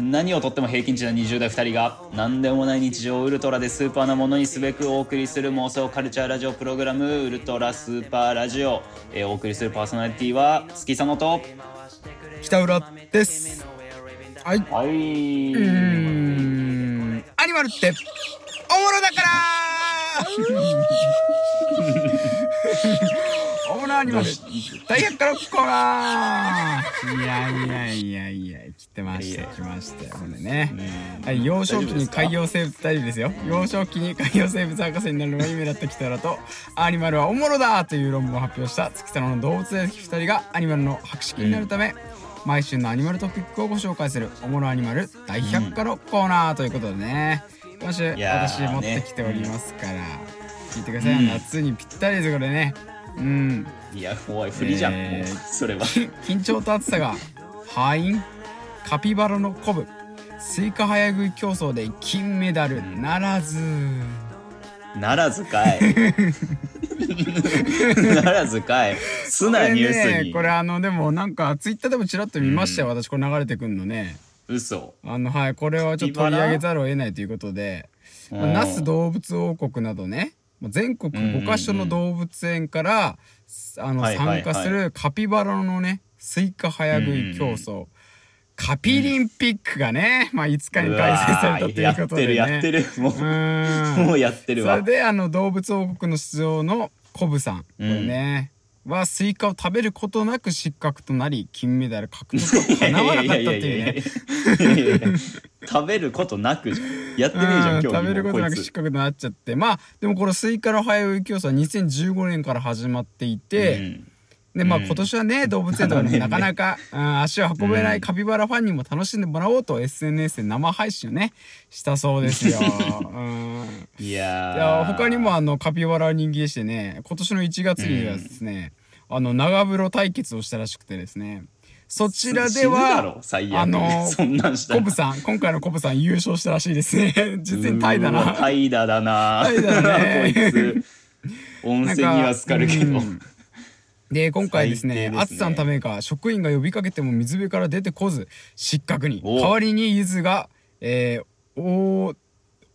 何をとっても平均値な20代2人が何でもない日常をウルトラでスーパーなものにすべくお送りする妄想カルチャーラジオプログラムウルトラスーパーラジオ、えーお送りするパーソナリティは月佐野と。北浦です。はい。はい。うーん。アニマルっておもろだから おもろアニマル。大百科のコー。ナーいやいやいやいや来てました来ましたよこれね。はい幼少期に海洋生物大事ですよ。幼少期に海洋生物博士になるのが夢だった北浦と アニマルはおもろだという論文を発表した月佐野の動物大好き2人がアニマルの博識になるため、毎週のアニマルトピックをご紹介するおもろアニマル大百科のコーナーということでね。今週いやー私持ってきておりますから、聞いてください、うん。夏にぴったりですこれね。うん。いやおい。不利じゃん、えーそれは。緊張と暑さが敗因？カピバラのコブ。スイカ早食い競争で金メダルならず。ならずかい。ならずかい。すなニュースに、これねこれあのでもなんかツイッターでもちらっと見ましたよ、私これ流れてくんのね。嘘。あのはいこれはちょっと取り上げざるを得ないということで。まあ那須動物王国などね。まあ全国5カ所の動物園からあの参加するカピバラのねスイカ早食い競争カピリンピックがね、まあ5日に開催されたということでね。やってるやってる。もうもうやってるわ。それであの動物王国の出場のコブさん。これね、はスイカを食べることなく失格となり金メダル獲得とかなわなかったっていうね。食べることなくじゃんやってねえじゃんうん今日食べることなく失格となっちゃって。まあでもこのスイカの早食い競争は2015年から始まっていて、でまあうん。今年はね動物園とかでもなかなか、うん足を運べなうん。いカピバラファンにも楽しんでもらおうと SNS で生配信をねしたそうですよ。うん。いやいやー他にもあのカピバラは人気でしてね今年の1月にはですね、あの長風呂対決をしたらしくてですねそちらではあの コブさん今回のコブさん優勝したらしいですね。実にタイだなタイだだな。タイだ温泉には浸かるけど。うんで今回ですね暑さのためか職員が呼びかけても水辺から出てこず失格に。お。代わりにゆずが、えー、大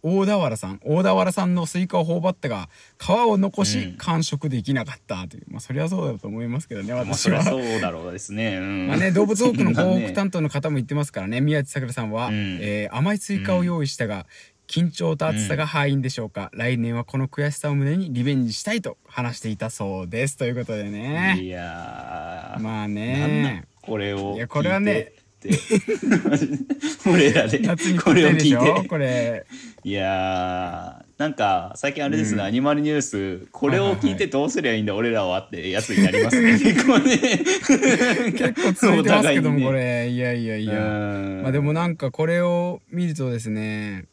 大田原さん大田原さんのスイカを頬張ったが皮を残しうん。完食できなかったという、まあそりゃそうだと思いますけどねまあ私は。そりゃそうだろうですね。うん。まあね、動物多くの 広報担当の方も言ってますからね宮地さくらさんは、うん。えー甘いスイカを用意したが、緊張と暑さが敗因でしょうか、来年はこの悔しさを胸にリベンジしたいと話していたそうです。ということでいねやー。まあね。これをいやこれはね らで。これを聞いて。ょこれ。いやー。なんか最近あれですね、アニマルニュース。これを聞いてどうすりゃいいんだ俺らはってやつになりますね。結構ね。結構続いてますけども、これ。いやいやいや。うん。まあでもなんかこれを見るとですね、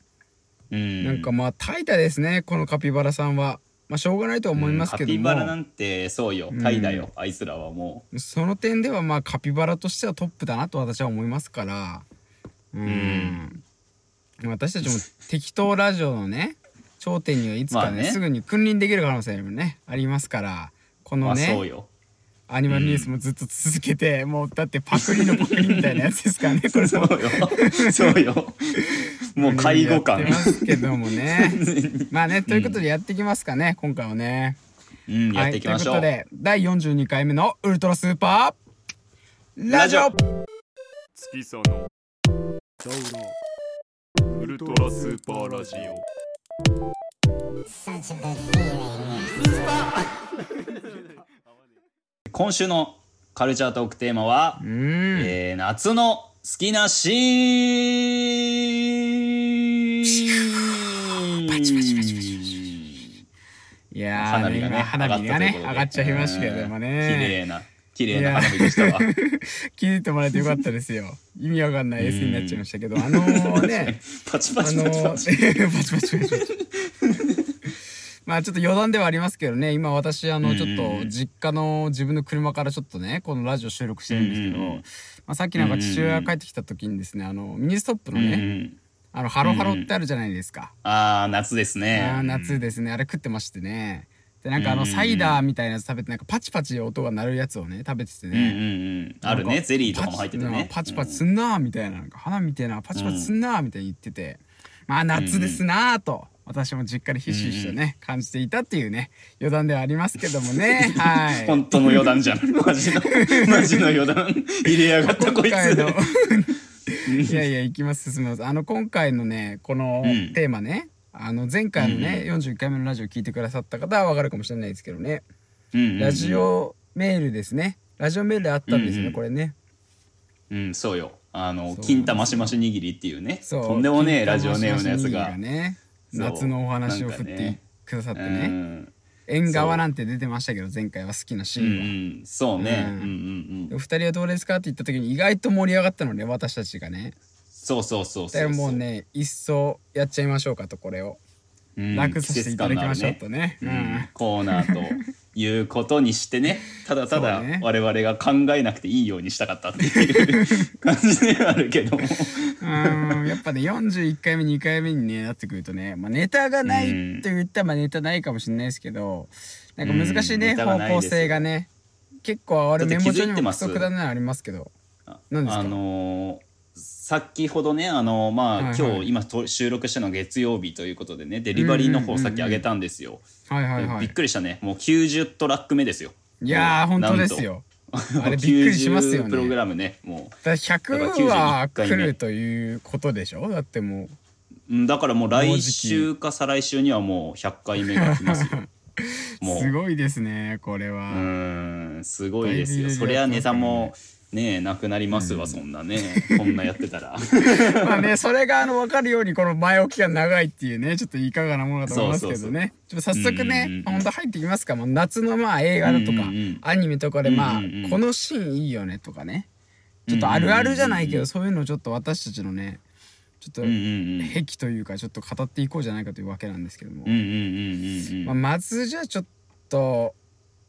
うん。なんかまあ怠惰ですねこのカピバラさんは。まあしょうがないとは思いますけども、カピバラなんてそうよ。タイだよ、あいつらはもその点ではまあカピバラとしてはトップだなと私は思いますから。うん、私たちも適当ラジオのね頂点にはいつかね,、まあね。すぐに君臨できる可能性もねありますから。このね、アニマルニュースもずっと続けて、もうだってパクリのパクリみたいなやつですからねこれ そうよ。そうよ もう介護官。やってますけどもね。まあねということでやっていきますかね、今回はね。うんやっていきましょう、はい、ということで第42回目のウルトラスーパーラジオ。月佐のウルトラスーパーラジオ。今週のカルチャートークテーマは、うえー夏の好きなシーン。パチパチパチパチいやー花火がねね花火がね上上ががっちゃいましたけども綺ね麗な綺麗な花火でしたわ。聞いてもらえてよかったですよ。意味わかんない S になっちゃいましたけど。あのーねパチパチパチパチ、ーパチパチパチパチ。まあちょっと余談ではありますけどね。今私あのちょっと実家の自分の車からちょっとねこのラジオ収録してるんですけど、まあ、さっきなんか父親が帰ってきた時にですねあのミニストップのね、んあのハロハロってあるじゃないですか、ああ夏ですね。あー夏ですね。あれ食ってましてね。でなんかあのサイダーみたいなやつ食べてなんかパチパチ音が鳴るやつをね食べててね、うんあるね。ゼリーとかも入っててね。パチパチすんなーみたいななんか花みたいなパチパチすんなーみたいに言ってて、まあ夏ですなーと私も実家でひしひしとね、感じていたっていうね余談ではありますけどもね。はい。本当の余談じゃん。マジのマジの余談。入れやがったこいつ。いやいや行きます進みます。あの今回のねこのうん。テーマね、あの前回のね、41回目のラジオ聞いてくださった方は分かるかもしれないですけどね、うんうんうん。ラジオメールですね。ラジオメールであったんですよね、うんうん。これね。うんそうよ。あの金玉しまし握りっていうね。とんでもねえラジオネームのやつが夏のお話を振ってくださってうね。ん。縁側なんて出てましたけど前回は好きなシーンは、んそうね。うん。うんうんうん。お二人はどうですかって言った時に意外と盛り上がったのね私たちがね。そうそうそうそうもうね一層やっちゃいましょうかとこれを。うん。楽させていただきましょうとね。ね。うん。コーナーと いうことにしてね。ただただ我々が考えなくていいようにしたかったっていう感じではあるけども。うんやっぱね41回目2回目にねなってくるとね、まあ、ネタがないと言ったらまあネタないかもしれないですけどなんか難しいね、方向性がね結構あれメモ帳にも不足だねありますけど。あ何ですか？あのー先ほどねあのまあ、はいはい。今日今と収録したのが月曜日ということでねデリバリーの方さっきあげたんですよ、はいはいはい。びっくりしたね。もう90トラック目ですよ。いやー本当ですよ。あれびっくりしますよね。90プログラムねもだから100だからは91回目来るということでしょ？だってもう。だからもう来週か再来週にはもう100回目が来ますよ。もう。すごいですねこれは、うーんすごいですよ。そりゃネタもねなくなりますわ、そんなね。こんなやってたら。まあねそれがあの分かるようにこの前置きが長いっていうねちょっといかがなものだと思いますけどね。ちょっと早速ね、うんうんうん。本当入ってきますか？もう夏のまあ映画だとか、うんうんうん。アニメとかでまあ、うんうんうん。このシーンいいよねとかね。ちょっとあるあるじゃないけど、うんうんうんうんそういうのをちょっと私たちのねちょっとうんうんうん。癖というかちょっと語っていこうじゃないかというわけなんですけども、うんうんうんうんうんまあ、まずじゃあちょっと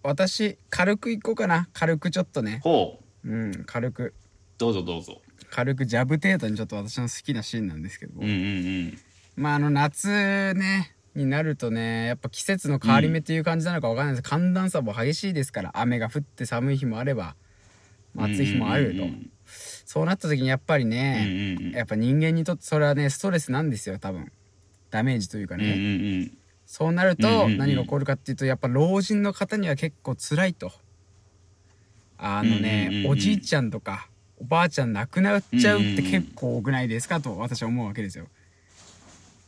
私軽くいこうかな。軽くちょっとね。ほううん軽く。どうぞどうぞ。軽くジャブ程度にちょっと私の好きなシーンなんですけど。も、うんうんうん。まああの夏ねになるとねやっぱ季節の変わり目っていう感じなのかわかんないです、寒暖差も激しいですから雨が降って寒い日もあればまあ暑い日もあると、うんうんそうなった時にやっぱりうんね、うんうん。やっぱ人間にとってそれはねストレスなんですよ多分。ダメージというかうんうね、ん。そうなると何が起こるかっていうとやっぱ老人の方には結構辛いとあのね、うんうんうんうん。おじいちゃんとかおばあちゃん亡くなっちゃうって結構多くないですか？と私は思うわけですよ。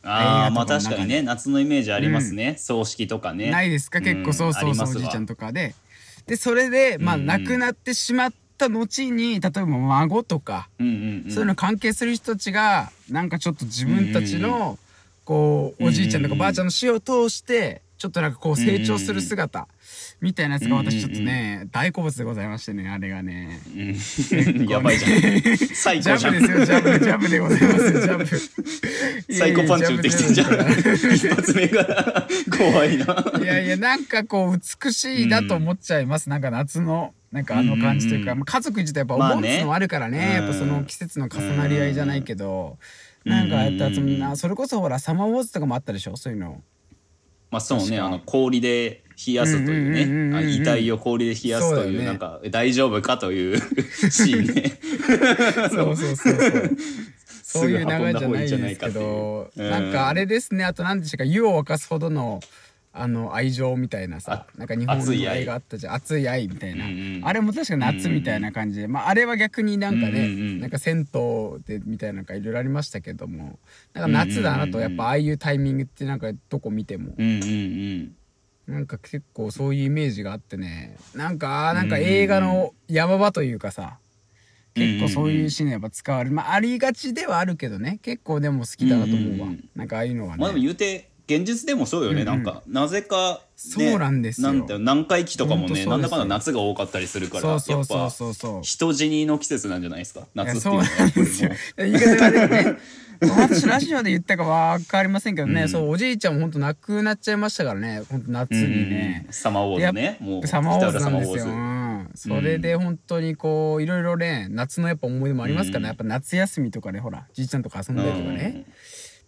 ああまあ確かにね夏のイメージありますね、葬式とかね。ないですか？結構そうそうそう、おじいちゃんととかで。でそれでまあうんうん。亡くなってしまった後に例えば孫とか、うんうんうん。そういうの関係する人たちがなんかちょっと自分たちのこうおじいちゃんとかばあちゃんの死を通してちょっとなんかこう成長する姿みたいなやつが私ちょっとね大好物でございましてねあれがね。うん。やばいじゃん。最ジャ高じゃん。ブですよジャブ ジャブでございますよジャブサイコパンチ打ってきてんじゃん。一発目が怖いな。いやいやなんかこう美しいなと思っちゃいます、なんか夏のなんかあの感じというか、うんうんうん。まあ家族自体やっぱまあね思うのもあるからね,、やっぱその季節の重なり合いじゃないけど、なんかやったそんなそれこそほらサマーウォーズとかもあったでしょそういうの。まあそうねあの氷で冷やすというねあ遺体を氷で冷やすというね。なんか大丈夫かという シーンね。そうそうそうそう。そういう流れじゃないですけどんなん。なんかあれですね。あと何でしたか？湯を沸かすほどのあの愛情みたいなさなんか日本の愛映画あったじゃん。熱い愛みたいな、うんうんあれも確か夏みたいな感じで、まああれは逆になんかね、うんなんか銭湯でみたいななんかいろいろありましたけどもなんか夏だなとやっぱああいうタイミングってなんかどこ見ても。うんうんうんなんか結構そういうイメージがあってね。なんかなんか映画の山場というかさ。結構そういうシーンやっぱ使われる。まあありがちではあるけどね。結構でも好きだなと思うわ、なんかああいうのはまあでもね言うて現実でもそうよね、うんうん。なんかなぜか、ね、そうなんですよ。なんて南海期とかもねなんだかんだ夏が多かったりするからそうそうそうやっぱ人死にの季節なんじゃないですか。夏っていうのは言い方ね 私ラジオで言ったかわかりませんけどね、うん。そうおじいちゃんもほんと亡くなっちゃいましたからね。ほんと夏にね。うん、サマーウォーズね。もうサマーウォーズ北なんですよ、うん、それで本当にこういろいろね夏のやっぱ思い出もありますからね、うん。やっぱ夏休みとかでほらじいちゃんとか遊んだりとかね、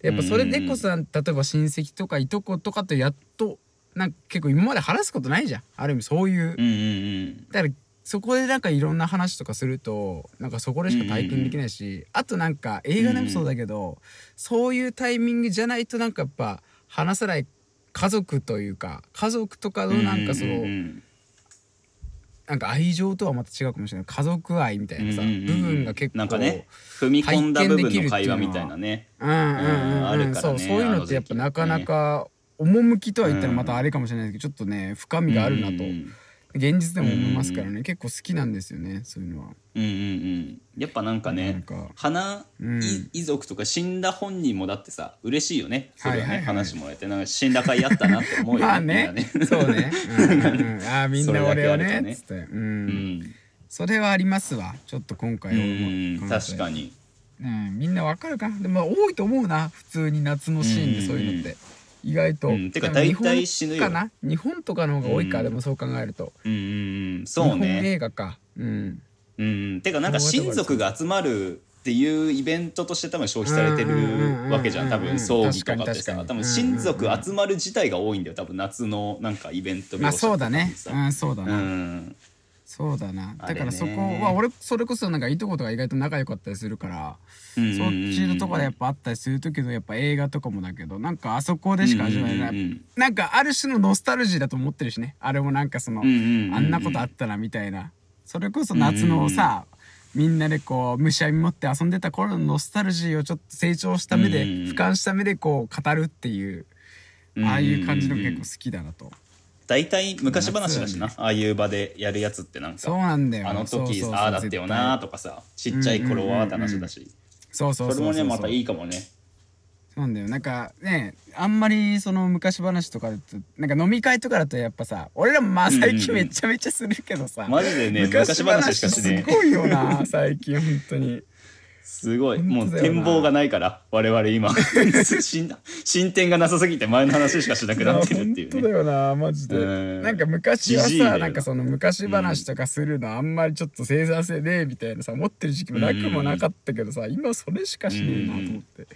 やっぱそれでこそ例えば親戚とかいとことかとやっとなんか結構今まで話すことないじゃん。ある意味そういう、だからそこでなんかいろんな話とかするとなんかそこでしか体験できないし、あとなんか映画でもそうだけど、そういうタイミングじゃないとなんかやっぱ話せない家族というか家族とかうんのなんかその、なんか愛情とはまた違うかもしれない。家族愛みたいなさ、部分が結構なんかね踏み込んだ部分の会話みたいなね。うんうんうん。そうそういうのってやっぱなかなか趣とは言ったらまたあれかもしれないけど、ちょっとね深みがあるなと、うん現実でも思いますからね、結構好きなんですよねそういうのは。うんうんうん。やっぱなんかね花、うん。い遺族とか死んだ本人もだってさ嬉しいよね。それはね、話もらえて。なんか死んだ回やったなって思うよね。ま あね。そうね、ああみんな 俺をねねっつって、うん。うん。それはありますわ。ちょっと今回う。俺もん。確かに。うん、みんなわかるかな。でも多いと思うな。普通に夏のシーンでそういうのって、意外と、うんてか大体死ぬよ。かな？日本とかの方が多いか、うん。でもそう考えると。うんうんうん。そう日本ね映画か。うん。うんうん。てかなんか親族が集まるっていうイベントとして多分消費されてるわけじゃん。多分葬儀とかってさ多分親族集まる自体が多いんだよ。多分夏のなんかイベント描写まあそうだね。うんそうださな、うんそうだな。だからそこは俺それこそなんかいとことか意外と仲良かったりするからうんそっちのとこでやっぱあったりするとけどやっぱ映画とかもだけどなんかあそこでしか味わえない、うんうんうんなんかある種のノスタルジーだと思ってるしね。あれもなんかその、うんうんうんうんあんなことあったなみたいな。それこそ夏のさ、みんなでこう虫網持って遊んでた頃のノスタルジーをちょっと成長した目で、うんうん俯瞰した目でこう語るっていうああいう感じの結構好きだなと、大体昔話だしな、ああいう場でやるやつってなんそうかなんだよ。あの時ああだったよなとかさちっちゃい頃はって話だし。そうそうそれもねまたいいかもね。なんだよ。なんかねあんまりその昔話とかだとなんか飲み会とかだとやっぱさ俺らもまあ最近めちゃめちゃするけどさ、マジでね昔話しかしねすごいよな最近本当にすごい。もう展望がないから我々今。進進展がなさすぎて前の話しかしなくなってるっていうね。本当だよなマジで。うん。なんか昔はさなんかその昔話とかするのあんまりちょっと生産性ねえみたいなさ思ってる時期もなくもなかったけどさ今それしかしねえなと思って。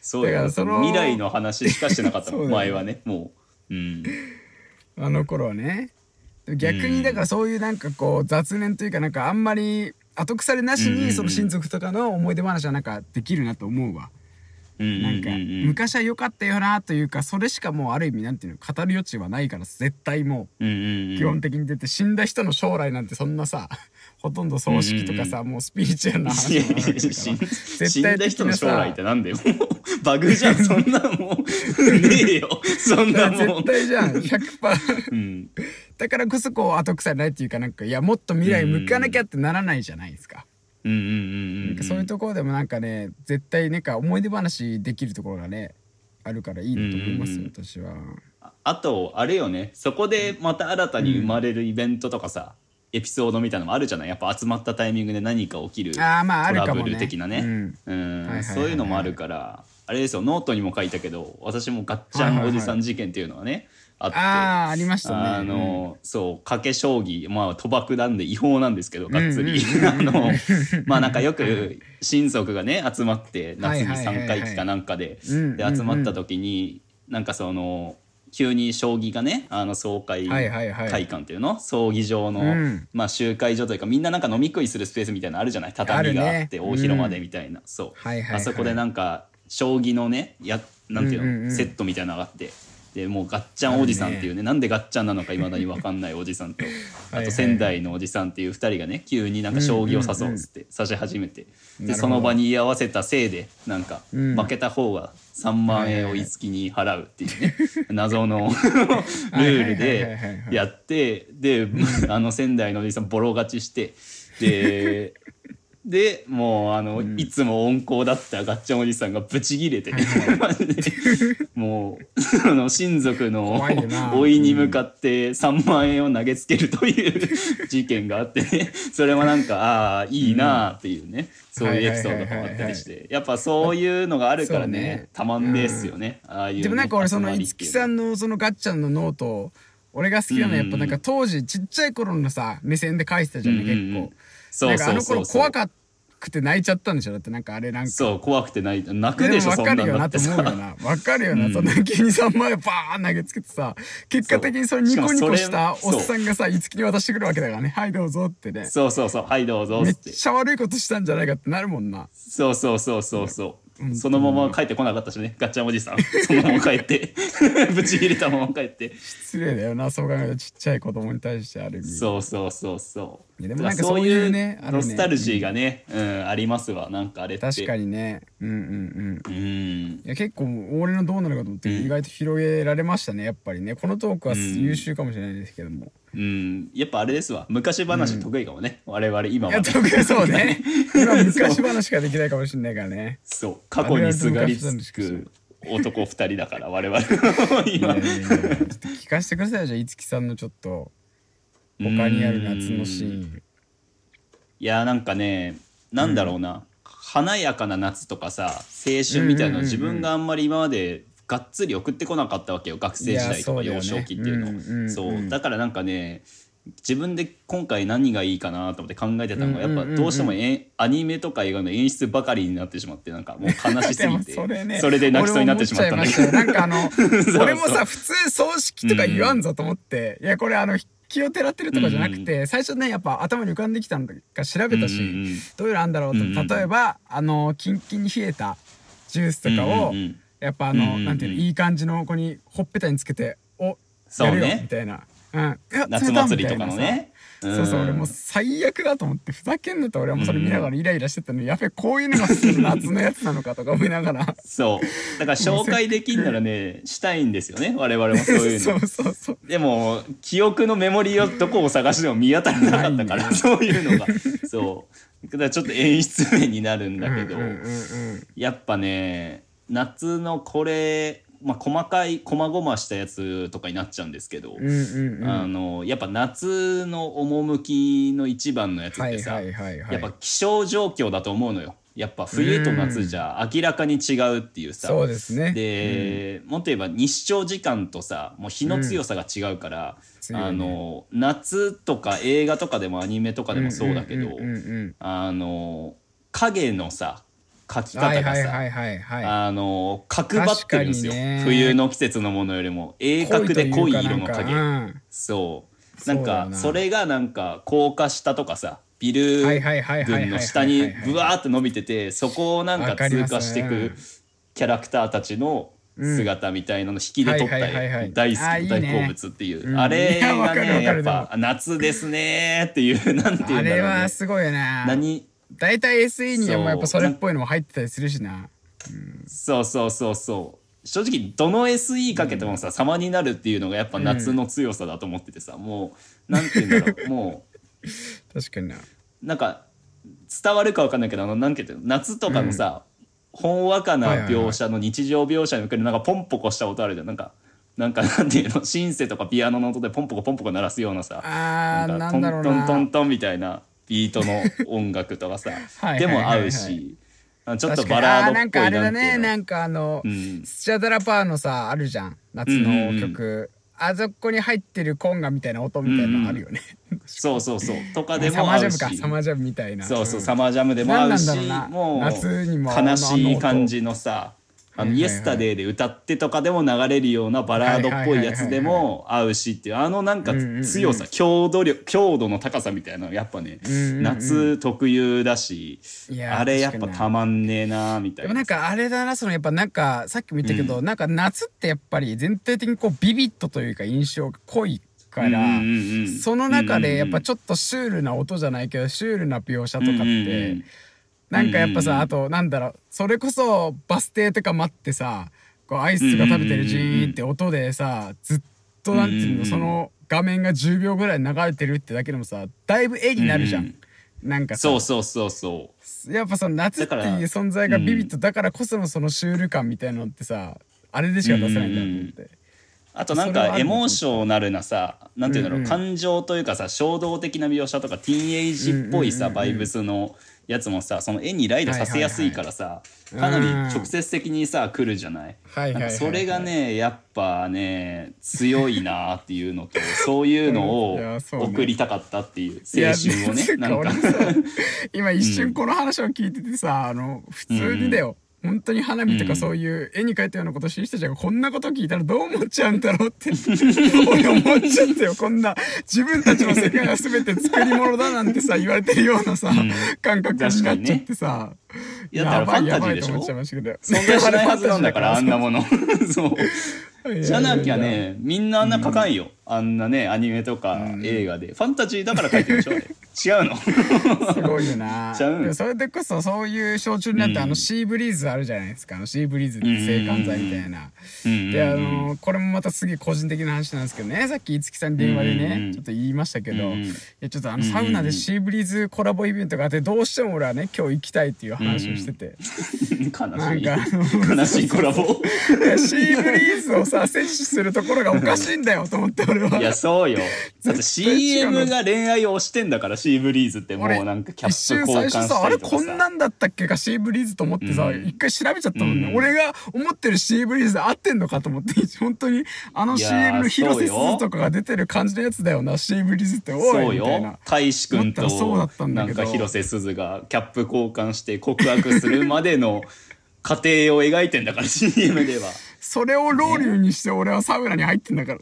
そうよ。だからその未来の話しかしてなかったそうだよの前はねもう。うん。あの頃はね。逆にだからそういうなんかこう雑念というかなんかあんまり後腐れなしにその親族とかの思い出話はなんかできるなと思うわ。うんなんか昔は良かったよなというかそれしかもうある意味なんていうの語る余地はないから絶対もう基本的に出て死んだ人の将来なんてそんなさ ほとんど葬式とかさもうスピリチュアルな話だから死ん絶死んだ人の将来っさてなんだよバグじゃん。そんなもうねえよ。そんなも絶ん対じゃん。100%うん。だからこそこう後腐れないっていうかなんかいやもっと未来向かなきゃってならないじゃないですか。うん。うんうんうんなんかそういうところでもなんかね絶対なんか思い出話できるところがねあるからいいなと思いますよ、うんうん私は。ああとあれよね。そこでまた新たに生まれるイベントとかさ、エピソードみたいなのもあるじゃない？やっぱ集まったタイミングで何か起きるあーまああるかもね。トラブル的なね。そういうのもあるからあれですよノートにも書いたけど私もガッチャンおじさん事件っていうのはね、あって。ああありましたね。あの、そう賭け将棋まあ賭博なんで違法なんですけどがっつり、う んあのまあなんかよく親族がね集まって夏にはいはいはいはい。3回忌かなんかでうんで集まった時になんかその急に将棋がねあの総会はいはいはい。会館っていうの？葬儀場の、うん。まあ、集会所というかみんななんか飲み食いするスペースみたいなのあるじゃない？畳があって大広間でみたいな、そう、はいはいはい。あそこでなんか将棋のねやなんていうの、うんうんうん。セットみたいなのがあって。でもうガッチャンおじさんっていうねなんでガッチャンなのかいまだに分かんないおじさんと。あ はいはい。と仙台のおじさんっていう2人がね急になんか将棋を指そうっつって指し始めて、なるほど。でその場に居合わせたせいでなんかうん。負けた方が3万円をいつきに払うっていうね謎の ルールでやってであの仙台のおじさんボロ勝ちしてででもうあの、いつも温厚だったガッチャンおじさんがブチギレて、もう あの親族の老いに向かって3万円を投げつけるという 事件があってね。それもなんかああいいなあっていうね、そういうエピソードがあったりして。やっぱそういうのがあるからねそうねたまんねえっすよね、ああいうね、でもなんか俺その五木さんのそのガッチャンのノート俺が好きなのはやっぱなんか当時ちっちゃい頃のさ目線で書いてたじゃんねうんうんうあの頃怖かくて泣いちゃったんでしょ？だってなんかあれなんか。そう怖くてない泣くでしょそん分かるよなと思うよさな分かるよな、そんな急に3万円バーン投げつけてさ結果的にそれニコニコしたそうおっさんがさ五木に渡してくるわけだからね。はいどうぞってね。そうそうそうはいどうぞっめってちゃ悪いことしたんじゃないかってなるもんな。そうそうそうそうそう。うんそのまま帰ってこなかったしね。ガッチャンおじさん。そのまま帰って。ぶち切れたまま帰って。失礼だよな。そう考えるとちっちゃい子供に対してある意味。そうそうそうそう。いやでもなんかそういうねノスタルジーがね、うん、ありますわ。なんかあれって。確かにね。うんうんうん。うん。いや結構俺のどうなるかと思って意外と広げられましたねやっぱりね。このトークはうん。優秀かもしれないですけども、うん、やっぱあれですわ。昔話得意かもね、我々今は。ね特にそうね。今昔話しかできないかもしれないからね。そう。過去にすがりつく男二人だから我々。い今。聞かせてくださいよ。じゃあ五木さんのちょっと他にある夏のシーン。いやなんかねなんだろうな、華やかな夏とかさ青春みたいなの自分があんまり今までがっつり送ってこなかったわけよ学生時代とか幼ね。少期っていうのうんうんうんそう。だからなんかね自分で今回何がいいかなと思って考えてたのがやっぱどうしてもえアニメとか映画の演出ばかりになってしまってなんかもう悲しすぎて。それね で泣きそうになってしまったんだけど。なんかあの そう俺もさ普通葬式とか言わんぞと思って、いやこれあの気をてらってるとかじゃなくて、最初ねやっぱ頭に浮かんできたのか調べたし、うんうんうん。どういうのあんだろうと、うんうん。例えばあのキンキンに冷えたジュースとかを、うんうんうんやっぱあの、うんうんうん。なんていうのいい感じの子にほっぺたにつけて「おそうね。やるよ」みたいな。うん、夏祭りとかのね。そうそう俺もう最悪だと思ってふざけんなと俺はもうそれ見ながらイライラしてたのに、やべえこういうのが夏のやつなのかとか思いながら。そう。だから紹介できんならねしたいんですよね我々もそういうの。そうそうそうでも記憶のメモリーをどこを探しても見当たらなかったからそういうのが。そう。だからちょっと演出面になるんだけど、うんうんうんうん。やっぱね夏のこれ、まあ、細かい細々したやつとかになっちゃうんですけど、うんうんうん。あのやっぱ夏の趣の一番のやつってさ、はいはいはいはい。やっぱ気象状況だと思うのよ。やっぱ冬と夏じゃ明らかに違うっていうさ、そうですね。で、もっと言えば日照時間とさもう日の強さが違うから、強いね。あの夏とか映画とかでもアニメとかでもそうだけど、うんうんうんうん。あの影のさ描きはい方がさ、あの角張ってるんですよ、冬の季節のものよりも。鋭角で濃い色の影、影そう。なんかそれがなんか高架下とかさビル群の下にブワーって伸びててそこをなんか通過していくキャラクターたちの姿みたいなの引きで撮った大好き大好物っていう。うんあれがねやっぱ夏ですねっていうなんていあれうんだろうね。はすごいよな。何大体 SE にはもうやっぱそれっぽいのも入ってたりするしな。そうそうそうそう。正直どの SE かけてもさ様になるっていうのがやっぱ夏の強さだと思っててさもうなんて言うんだろうも 確かにな。うなんか伝わるかわかんないけどあのなんて言うの？夏とかのさ、ほんわかな描写の日常描写におけるなんかポンポコした音あるじゃん。なんかなんかなんていうの？シンセとかピアノの音でポンポコポンポコ鳴らすようなさあなんだろうトントントンなトンみたいなビートの音楽とかさ はいでも合うしあちょっとバラードっぽいあーなんかあれだね。なんかあのうん。スチャダラパーのさあるじゃん。夏の曲。あそこに入ってるコンガみたいな音みたいなのあるよね。そうそうそう。とかでサマージャムか。サマージャムみたいな。そうそう、んサマージャムでも合うしなんなんだろうな。もう夏にも悲しい感じのさあの、イエスタデーで歌ってとかでも流れるようなバラードっぽいやつでも合うしっていうあのなんか強さ強度力強度の高さみたいなのやっぱね、夏特有だしあれやっぱたまんねえなみたいな。でもなんかあれだなそのやっぱなんかさっきも言ったけど、なんか夏ってやっぱり全体的にこうビビッドというか印象が濃いから、その中でやっぱちょっとシュールな音じゃないけどシュールな描写とかって、なんかやっぱさ、あとなんだろうそれこそバス停とか待ってさこうアイスが食べてるジーンって音でさずっとなんていうの、その画面が10秒ぐらい流れてるってだけでもさだいぶ絵になるじゃん。うんなんかさ。そうそうそうそう。やっぱその夏っていうだから存在がビビッとだからこそのそのシュール感みたいなのってさあれでしか出せないんだと思って。あとなんかエモーショナルなさなんていうんだろう、感情というかさ衝動的な描写とかティーンエイジっぽいさ、バイブスのやつもさその絵にライドさせやすいからさ、かなり直接的にさ来るじゃない？はいはいそれがねやっぱね強いなっていうのと そういうのを送りたかったっていう青春をね つうなんか。今一瞬この話を聞いててさ、あの普通にだよ、本当に花火とかそういう絵に描いたようなことしてる人たちがこんなこと聞いたらどう思っちゃうんだろうって俺思っちゃったよ。こんな自分たちの世界が全て作り物だなんてさ言われてるようなさ、感覚になっちゃってさ、いやだからばいファンタジーでしょ？やばいと思っちゃいましたけど。存在しないはずなんだから あんなもの。そう。じゃなきゃねみんなあんな描かんよ、あんなねアニメとか映画で、ファンタジーだから描いてるでしょあれ違うの？すごいよな。それでこそそういう象徴になって、あのシーブリーズあるじゃないですか。あのシーブリーズって制汗剤みたいな。うんで、あのこれもまたすげえ個人的な話なんですけどね。さっき五木さんに電話でね、うんうんうん。ちょっと言いましたけど、うんうん。いやちょっとあのサウナでシーブリーズコラボイベントがあってどうしても俺はね今日行きたいっていう話をしてて、悲しい。悲しいコラボ。シーブリーズをさ摂取するところがおかしいんだよと思って俺は。いやそうよ。だって CM が恋愛を推してんだからシーブリーズっても俺うなんかキャップ交換した最初さあれりとかさこんなんだったっけかシーブリーズと思ってさ、うん。一回調べちゃったもんね、うん。俺が思ってるシーブリーズで合ってんのかと思って 本当にあの CM の広瀬すずとかが出てる感じのやつだよなシーブリーズって。おそういみたいな。よ。海志くんとなんか広瀬すずがキャップ交換して告白するまでの過程を描いてんだから CM ではそれをロウリュにして俺はサウナに入ってんだから。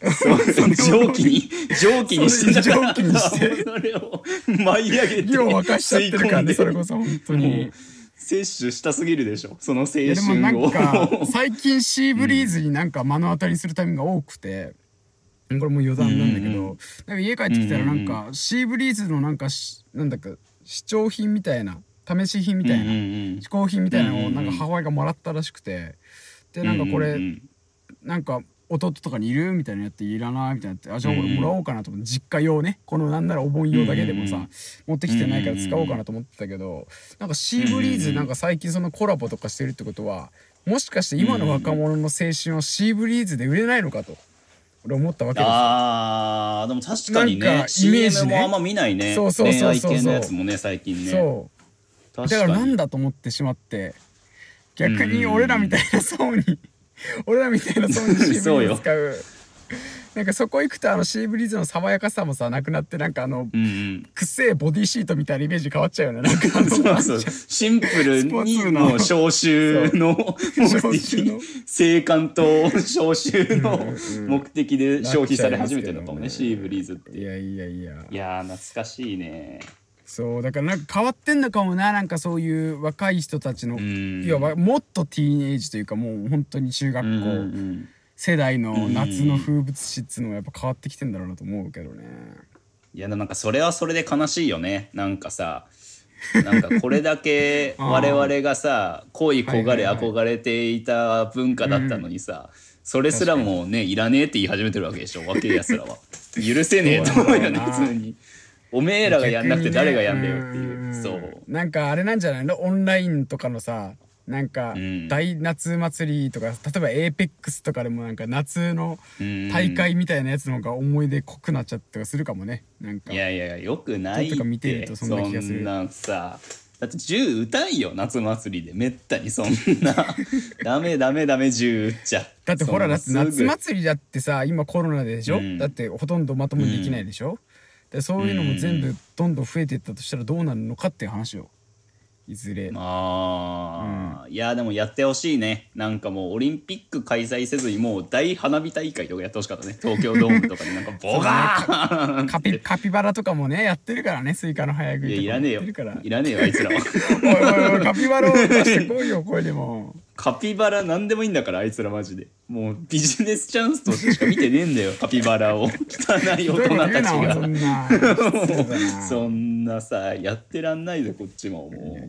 蒸気に蒸気にして蒸気にして。それを舞い上げて火を沸かしちゃってるからねそれこそ本当もにう。摂取したすぎるでしょ。その青いやでもな春を。んか最近シーブリーズになんか目の当たりするタイミングが多くて。これも余談なんだけうん。うんか家帰ってきたらなんかシーブリーズのなんかしなんだか試聴品みたいな試し品みたいなうんうんうん。試行品みたいなのをうんうんうんなん。か母親がもらったらしくてでなんかこれうんうんなんか弟とかにいるみたいなやっていらないみたいなってあじゃあ俺もらおうかなと思って実家用ね。このなんならお盆用だけでもさ持ってきてないから使おうかなと思ってたけどなんかシーブリーズなんか最近そのコラボとかしてるってことはもしかして今の若者の青春はシーブリーズで売れないのかと俺思ったわけですよ。あーでも確かにねなんかイメージね。もあんま見ないね。そうそうそうそう恋愛系のやつもね最近ね。そう。確だからなんだと思ってしまって逆に俺らみたいな層に俺らみたいな層にシーブリーズ使う。なんかそこ行くとあのシーブリーズの爽やかさもさなくなってなんかあのうんうん。くっせえボディシートみたいなイメージ変わっちゃうよね。なんかそうそう シンプルにツの消臭の目的。生還と消臭の目的で消費され始めてるのかもね。シーブリーズって。いやいやいや。いやー懐かしいねそうだからなんか変わってんのかもななんかそういう若い人たちのうん。いやわもっとティーンエイジというかもう本当に中学校、世代の夏の風物詩っつうのがやっぱ変わってきてんだろうなと思うけどね。いやなんかそれはそれで悲しいよね。なんかさなんかこれだけ 我々がさ恋焦がれはいはいはい。憧れていた文化だったのにさ、それすらもねいらねえって言い始めてるわけでしょ若えやつらは。許せねえと思うよね普通におめえらがやんなくて誰がやんだよっていう。ね。そう。なんかあれなんじゃないの？オンラインとかのさなんかうん。大夏祭りとか例えばエーペックスとかでもなんか夏のうん。大会みたいなやつの方が思い出濃くなっちゃったりするかもね。なんか。いやいやよくないとか見てるとそんな気がする。んなさだって銃撃たんよ夏祭りで。めったにそんな。ダメダメダメ銃撃っちゃ。だってほらだって夏祭りだってさ今コロナででしょ、うん。だってほとんどまともにできないでしょ、でそういうのも全部どんどん増えていったとしたらどうなるのかっていう話よいずれ、ああ、いやでもやってほしいね。なんかもうオリンピック開催せずにもう大花火大会とかやってほしかったね。東京ドームとかでなんか ボガーンカピカピバラとかもねやってるからねスイカの早食いやいいらねえよ。いらねえよあいつらは。おいおいおいカピバラを出してこいよこれでもカピバラなんでもいいんだからあいつらマジで。もうビジネスチャンスとしか見てねえんだよ カピバラを。汚い大人たちが。そんな。さやってらんないぞこっちも。も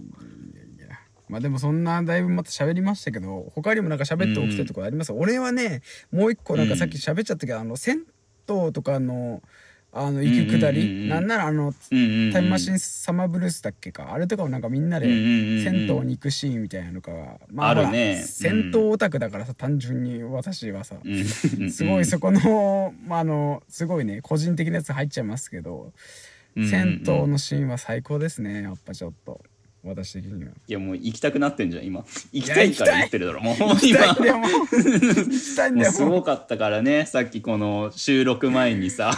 まあでもそんなだいぶまた喋りましたけど他にもなんか喋っておきたいところあります、俺はねもう一個なんかさっき喋っちゃったけど、あの銭湯とかのあの行くくだり、うんうんうんうん。なんならあのう、うんうんうん、タイムマシンサマーブルースだっけか？あれとかもなんかみんなで銭湯に行くシーンみたいなのか。がまあるね。銭湯オタクだからさ単純に私はさ、うん。すごいそこの,、まあ、あのすごいね個人的なやつ入っちゃいますけど、うんうんうん。銭湯のシーンは最高ですねやっぱちょっと私的には。いやもう行きたくなってんじゃん今。行きたいから言ってるだろ。もう行きたいんだよ今もう。行きたいんもうだよもう。すごかったからね。さっきこの収録前にさ。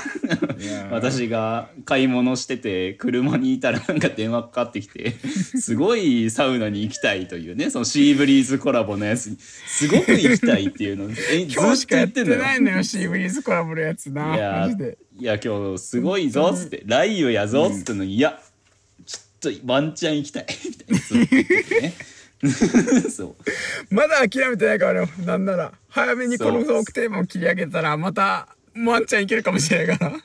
私が買い物してて車にいたらなんか電話かかってきてすごいサウナに行きたいというねそのシーブリーズコラボのやつに。すごく行きたいっていうの。え ずしかやって言ってんだよ。ないのよシーブリーズコラボのやつな。いやいや今日すごいぞっつって「雷雨やぞ」っつってのに、いやちょっとワンチャン行きたい。そう。まだ諦めてないからねなんなら早めにこのトークテーマを切り上げたらまたワンチャンいけるかもしれないから。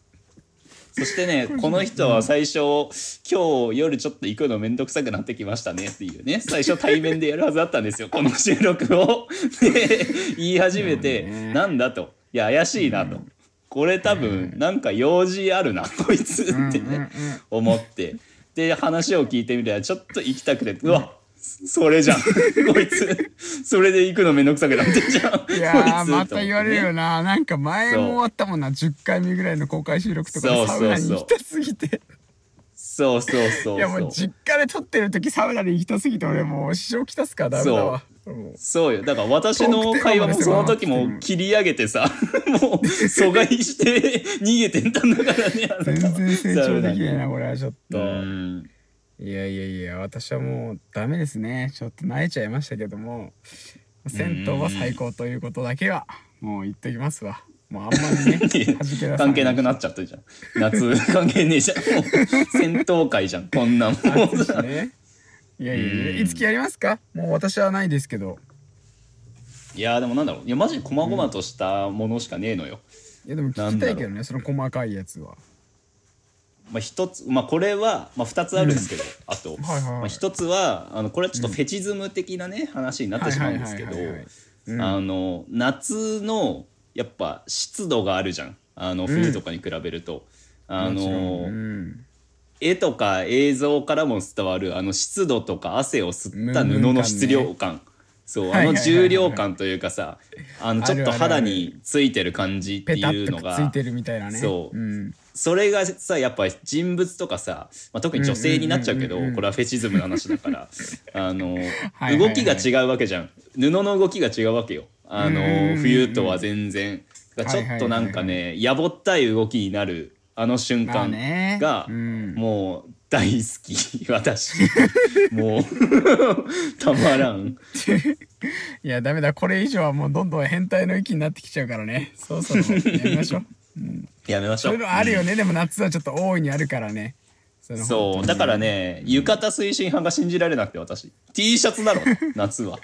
そしてねこの人は最初今日夜ちょっと行くのめんどくさくなってきましたねっていうね。最初対面でやるはずだったんですよ この収録を。で言い始めてねなんだと。いや怪しいなと。これ多分なんか用事あるなこいつってね思ってで話を聞いてみたらちょっと行きたくてうわそれじゃん。こいつそれで行くのめんどくさくなってんじゃん。こいやまた言われるよな。なんか前もあったもんな。10回目ぐらいの公開収録とかでそうそうそう。サウナに行きたすぎて。そうそうそういやもう実家で撮ってる時サウナに行きたすぎて俺もう支障きたすからダメだわ。もうそうよ。だから私の会話もその時も切り上げてさ もう阻害して逃げてったんだからね。全然成長できないなこれはちょっうとん。いやいやいや私はもうダメですね。ちょっと慣れちゃいましたけども銭湯は最高ということだけはもう言っときますわ。もうあんまりね 関係なくなっちゃったじゃん。夏関係ねえじゃん。もう戦闘会じゃん。こんなんもう暑いしねいやいやいやいつきやりますか？もう私はないですけど。いやでもなんだろう。いやマジ細々としたものしかねえのよ、いやでも聞きたいけどねその細かいやつは。まあ、一つまあこれは、まあ、2つあるんですけど、あと、はいはいはい。まあ、一つはあのこれはちょっとフェチズム的なね、話になってしまうんですけどあの夏のやっぱ湿度があるじゃん。あの冬とかに比べると、あの、うん絵とか映像からも伝わるあの湿度とか汗を吸った布の質量感。そうあの重量感というかさあのちょっと肌についてる感じっていうのがッとくっついてるみたいなね。そう。うん。それがさやっぱり人物とかさ、まあ、特に女性になっちゃうけど、これはフェチズムの話だから あの動きが違うわけじゃん。布の動きが違うわけよ。あの冬とは全然。がちょっとなんかねやぼったい動きになるあの瞬まあ間ね。がうん。もう大好き。私。もう たまらん。いやダメだ。これ以上はもうどんどん変態の域になってきちゃうからね。そろそろやめましょう。やめましょう。そういうのあるよね、でも夏はちょっと大いにあるからね。そう。だからね浴衣推進派が信じられなくて私。T シャツだろ。夏は。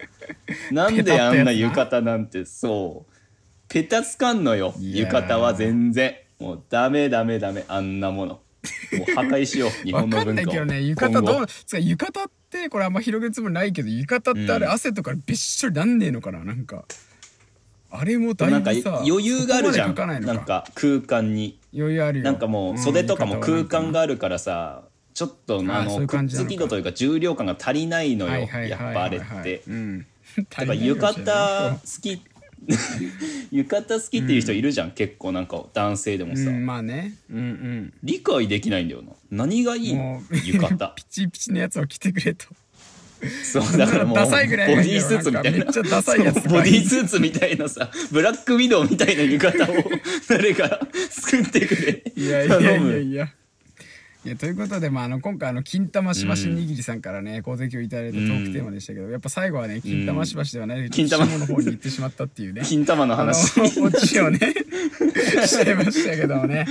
なんであんな浴衣なんて。そう。ペタつかんのよ。浴衣は全然もうダメダメダメあんなもの。もう破壊しよう 日わ本の文化を。かんないけどね浴衣どうつか浴衣ってこれあんま広げるつもりないけど浴衣ってあれうん。汗とかびっしょりなんねえのかななんか。あれもだないんかぶさ余裕があるじゃん。なんか空間に。余裕あるよ。なんかもう袖とかも空間があるからさちょっとあのくっつき度というか重量感が足りないのよやっはいぱあれって。うん。だから浴衣好き 浴衣好きっていう人いるじゃん、結構なんか男性でもさ、うんまあね。うん理解できないんだよな。何がいい浴衣。ピチピチのやつを着てくれと。そうだからもうボディースーツみたいな。ボディースーツみたいなさブラックウィドウみたいな浴衣を誰か作ってくれ。いやいやいやいやいやということで、まあ、あの今回あの金玉しばしにぎりさんからねご提供いただいたトークテーマでしたけど、やっぱ最後はね金玉しばしではない金玉。下の方に行ってしまったっていうね。金玉の話。オチをね しちゃいましたけどもね、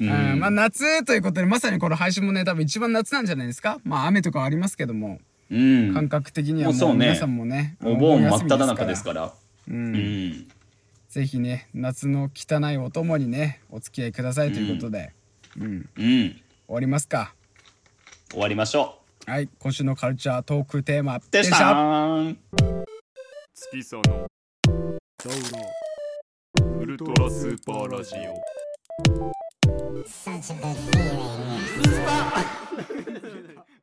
うん。まあ夏ということでまさにこの配信もね多分一番夏なんじゃないですか？まあ雨とかはありますけどもうん。感覚的にはもうそうね。もう皆さんもねお盆真っ只だ中ですから。うん。うん。ぜひね夏の汚いお供にねお付き合いくださいということで、うん、うん終わりますか。終わりましょはい今週のカルチャートークテーマ。うでした。月そのウルトラスーパーラジオ。リ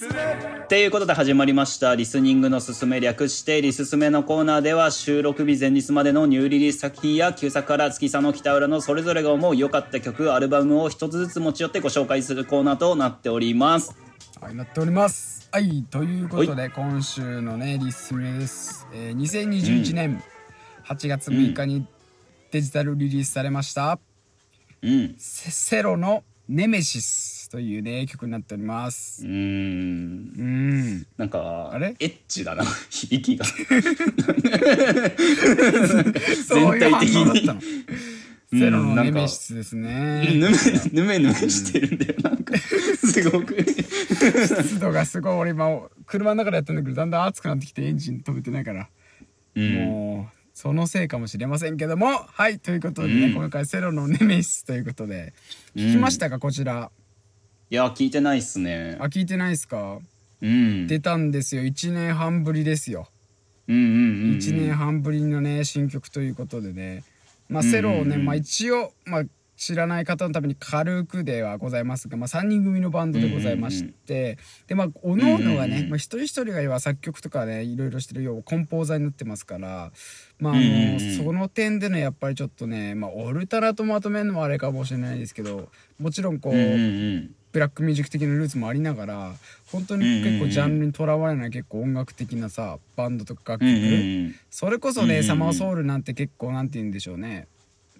スネていうことで始まりましたリスニングのすすめ略してリススメのコーナーでは収録日前日までのニューリリース作品や旧作から月佐の北浦のそれぞれが思う良かった曲アルバムを一つずつ持ち寄ってご紹介するコーナーとなっております。はい、なっております。はい、ということで、今週のね、リスメです。えー、2021年8月6日にデジタルリリースされました、うん。セセロのネメシスというね、曲になっております。う。ーん。うん。なんかあれ？エッチだな。響きが。全体的に反応だったの。セロのネメシスですね。ぬめぬめぬめしてるんだよ。なんかすごく。湿度がすごい、俺今、車の中でやってんだけど、だんだん暑くなってきてエンジン止めてないから。うん。もうそのせいかもしれませんけども。はいということでね、うん。今回セロのネメシスということで。聞きましたか、こちらいや聞いてないっすね。あ聞いてないですか、うん。出たんですよ。1年半ぶりですよ、うんうんうんうん。1年半ぶりのね新曲ということでね。まあセロをね、うん。うんうんまあ一応まあ知らない方のために軽くではございますが、まあ、3人組のバンドでございまして、でまあおのおのがね、うんうんうん。まあ、一人一人が要は作曲とかねいろいろしてる要はコンポーザーになってますからまああの、うんうんうん。その点でねやっぱりちょっとね、まあ、オルタナとまとめるのもあれかもしれないですけどもちろんこう、うんうんうんブラックミュージック的なルーツもありながら本当に結構ジャンルにとらわれない結構音楽的なさバンドとか楽曲、それこそね、サマーソウルなんて結構なんて言うんでしょうね。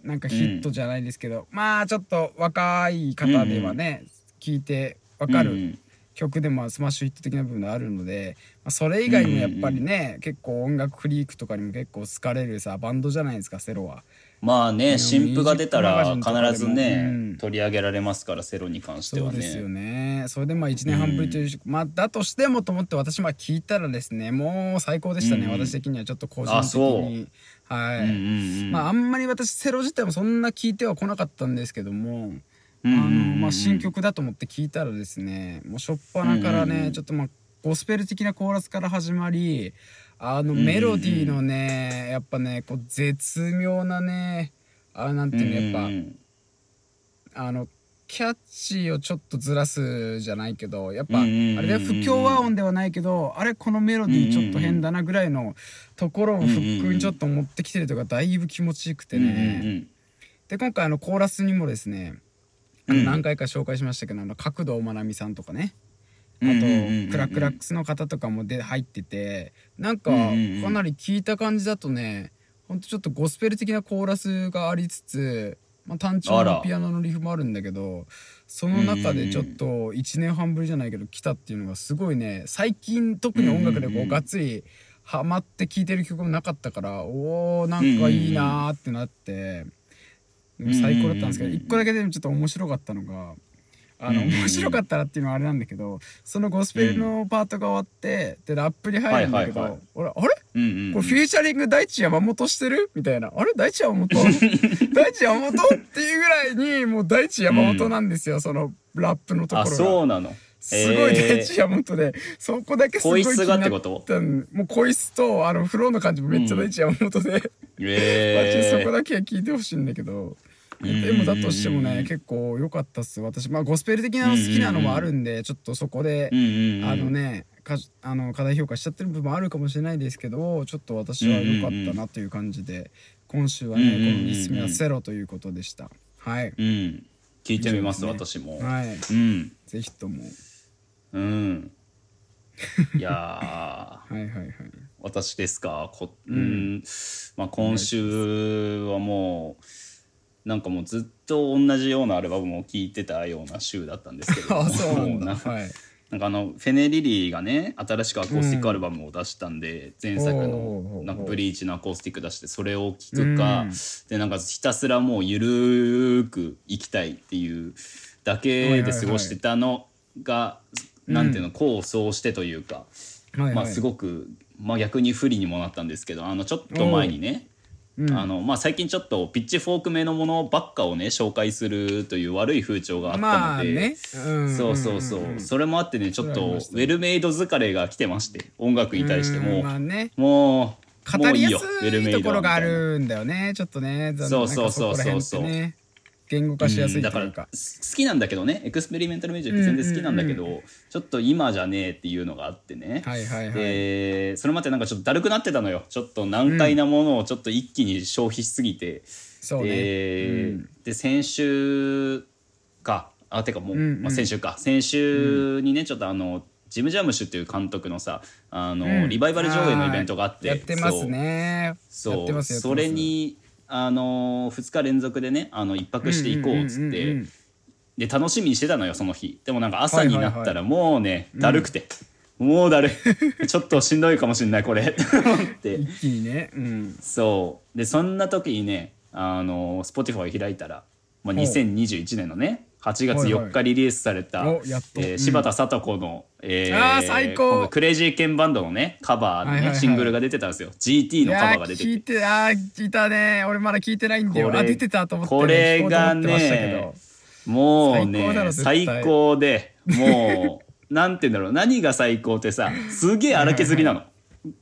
なんかヒットじゃないですけど、まあちょっと若い方ではね、聞いてわかる曲でもスマッシュヒット的な部分があるので、まあ、それ以外にもやっぱりね、結構音楽フリークとかにも結構好かれるさバンドじゃないですか cero は。まあね新譜が出たら必ずね、うん。取り上げられますから cero に関してはそうですよね。ねそれでまあ1年半ぶりという、まあだとしてもと思って私まあ聞いたらですねもう最高でしたね、うん。うん私的にはちょっと個人的に。はい、うんうんうん。まああんまり私セロ自体もそんな聞いてはこなかったんですけども、うんうんうん。あのまあ、新曲だと思って聞いたらですねもう初っ端からね、うんうんうん。ちょっとまあゴスペル的なコーラスから始まりあのメロディーのねやっぱねこう絶妙なねあなんていうのやっぱ、あのキャッチーをちょっとずらすじゃないけどやっぱあれで不協和音ではないけどあれこのメロディーちょっと変だなぐらいのところをフックにちょっと持ってきてるとかだいぶ気持ちいいくてね。で今回あのコーラスにもですね何回か紹介しましたけどあの角堂まなみさんとかねあとクラクラックスの方とかもで入っててなんかかなり聞いた感じだとねほんとちょっとゴスペル的なコーラスがありつつ、まあ、単調なピアノのリフもあるんだけどその中でちょっと1年半ぶりじゃないけど来たっていうのがすごいね最近特に音楽でこうがっつりハマって聴いてる曲もなかったからおーなんかいいなーってなって。最高だったんですけどうんうんうん一個だけでもちょっと面白かったのがあのうんうんうん。面白かったらっていうのはあれなんだけどそのゴスペルのパートが終わってでラップに入るんだけどはいはいはい。俺あれ？うんうんうん。これフューチャリング大地山本？してるみたいな。あれ？大地山本？大地山本っていうぐらいにもう大地山本なんですよ、そのラップのとこあろが。そうなの。すごい大地山本で、そこだけすごい気になったんもう声質とあのフローの感じもめっちゃ大地山本で、マジでそえこだけは聞いてほしいんだけど、うんでもだとしてもね結構良かったっす。私まあゴスペル的なの好きなのもあるんで、ちょっとそこで、うんうんうんあのねかあの過大評価しちゃってる部分もあるかもしれないですけどちょっと私は良かったなという感じで、今週はね、うんうんうんうん。このリスメはセロということでした。はい、うん聞いてみます以上です私も。はい。うん。ぜひとも。うん。いやー。はいはいはい。私ですか？こ、うん。まあ、今週はもうなんかもうずっと同じようなアルバムを聴いてたような週だったんですけれど そうなんだ。なはいなんかあのフェネリリーがね新しくアコースティックアルバムを出したんで、前作おのーなんかブリーチのアコースティック出してそれを聴くか、うん。でなんかひたすらもうゆるーく生きたいっていうだけで過ごしてたのが、いなんていうの功を奏してというか、はいはい。まあすごく、まあ、逆に不利にもなったんですけどあのちょっと前にねうん。あのまあ、最近ちょっとピッチフォーク目のものばっかをね紹介するという悪い風潮があったので、まあね、うん。そうそうそう、んん。んそれもあってねちょっとウェルメイド疲れが来てまして音楽に対してうん。もまあね。もう語りやすいいよ well-made いところがあるんだよね。ちょっとねそうそうそうそうなんかこら辺ってね言語化しやすいだか。らというか、す好きなんだけどね。 experimental music 全然好きなんだけど、ちょっと今じゃねえっていうのがあってね、はいはいはい。でそれまでなんかちょっとだるくなってたのよ。ちょっと難解なものをちょっと一気に消費しすぎて、そうね、で,、うん。で先週か。あてかもう、うんうん。まあ、先週か。先週にねちょっとあのジム・ジャームッシュっていう監督のさあの、うん。リバイバル上映のイベントがあって。やってますね。そう。それにあの2日連続でねあの一泊していこうっつって、うんうんうんうんで楽しみにしてたのよその日。でもなんか朝になったらもうね、だるくて、もうだるい。ちょっとしんどいかもしれないこれ。っ て思って。一気にね。うん。そう。でそんな時にねあの Spotify 開いたら、まあ、ほう。2021年のね8月はいはい。4日リリースされた、おやっと。うん。えー柴田聡子の、えあー最高。今度クレイジーケンバンドのねカバーのね、はいはいはい。シングルが出てたんですよ。GT のカバーが出てて。てあー聞いたね。俺まだ聞いてないんだよ。これあ出てたと思って、ね、これがねど。もうね最高でもう なんて言うんだろう。何が最高ってさすげえ荒削りなの。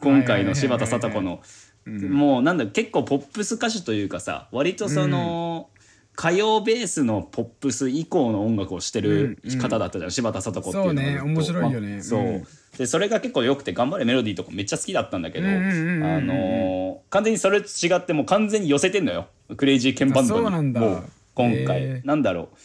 今回の柴田聡子の。もうなんだ結構ポップス歌手というかさ割とその、歌謡ベースのポップス以降の音楽をしてる方だったじゃん、柴田聡子っていうそうね面白いよね。まあそう、うんでそれが結構良くて「頑張れメロディー」とかめっちゃ好きだったんだけど、うんうんうんうんうん。あのー完全にそれと違ってもう完全に寄せてんのよ。クレイジーケンバンドに。もう今回、へー。なんだろう。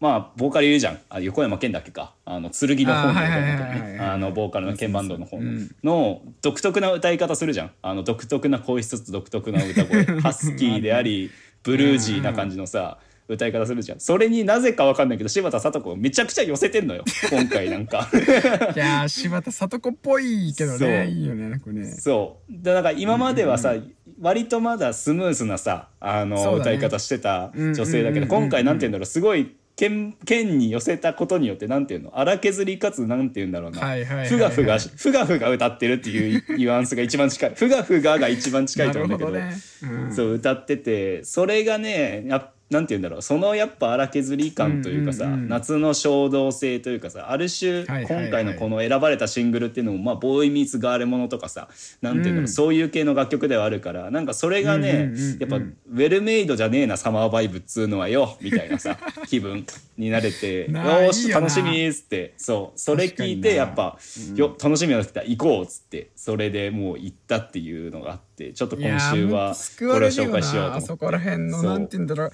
まあボーカルいるじゃん。あ横山健だっけか。あの剣の方のあーはいはいはいはいはいあのボーカルの鍵盤ドの方うん。の独特な歌い方するじゃん。あの独特な声質と独特な歌声。ハスキーでありブルージーな感じのさ歌い方するじゃん。それになぜかわかんないけど柴田聡子めちゃくちゃ寄せてんのよ。今回なんか。いやー柴田聡子っぽいけどそう。ねいいよねなんかね。そう。でなんか今まではさ、割とまだスムースなさあの、ね。歌い方してた女性だけどうんうんうん。うん今回なんて言うんだろうすごい剣剣に寄せたことによってなんていうの？荒削りかつなんて言うんだろうな、ふがふがふがふが歌ってるっていうニュアンスが一番近い。ふがふがが一番近いと思うんだけどね。うん。そう歌っててそれがねやっなんて言うんだろう。そのやっぱ荒削り感というかさ、うんうんうん夏の衝動性というかさある種はいはいはい。今回のこの選ばれたシングルっていうのも、まあ、ボーイミーツガーレモノとかさなんていうんだろう、うん。そういう系の楽曲ではあるからなんかそれがね、うんうんうんうん。やっぱウェルメイドじゃねえなサマーバイブっつうのはよみたいなさ 気分になれて「よし楽しみ」っつってそうそれ聞いてやっぱ「よ楽しみになった行こう」っつってそれでもう行ったっていうのがあってちょっと今週は救これを紹介しようと思って。そこら辺のなんて言うんだろう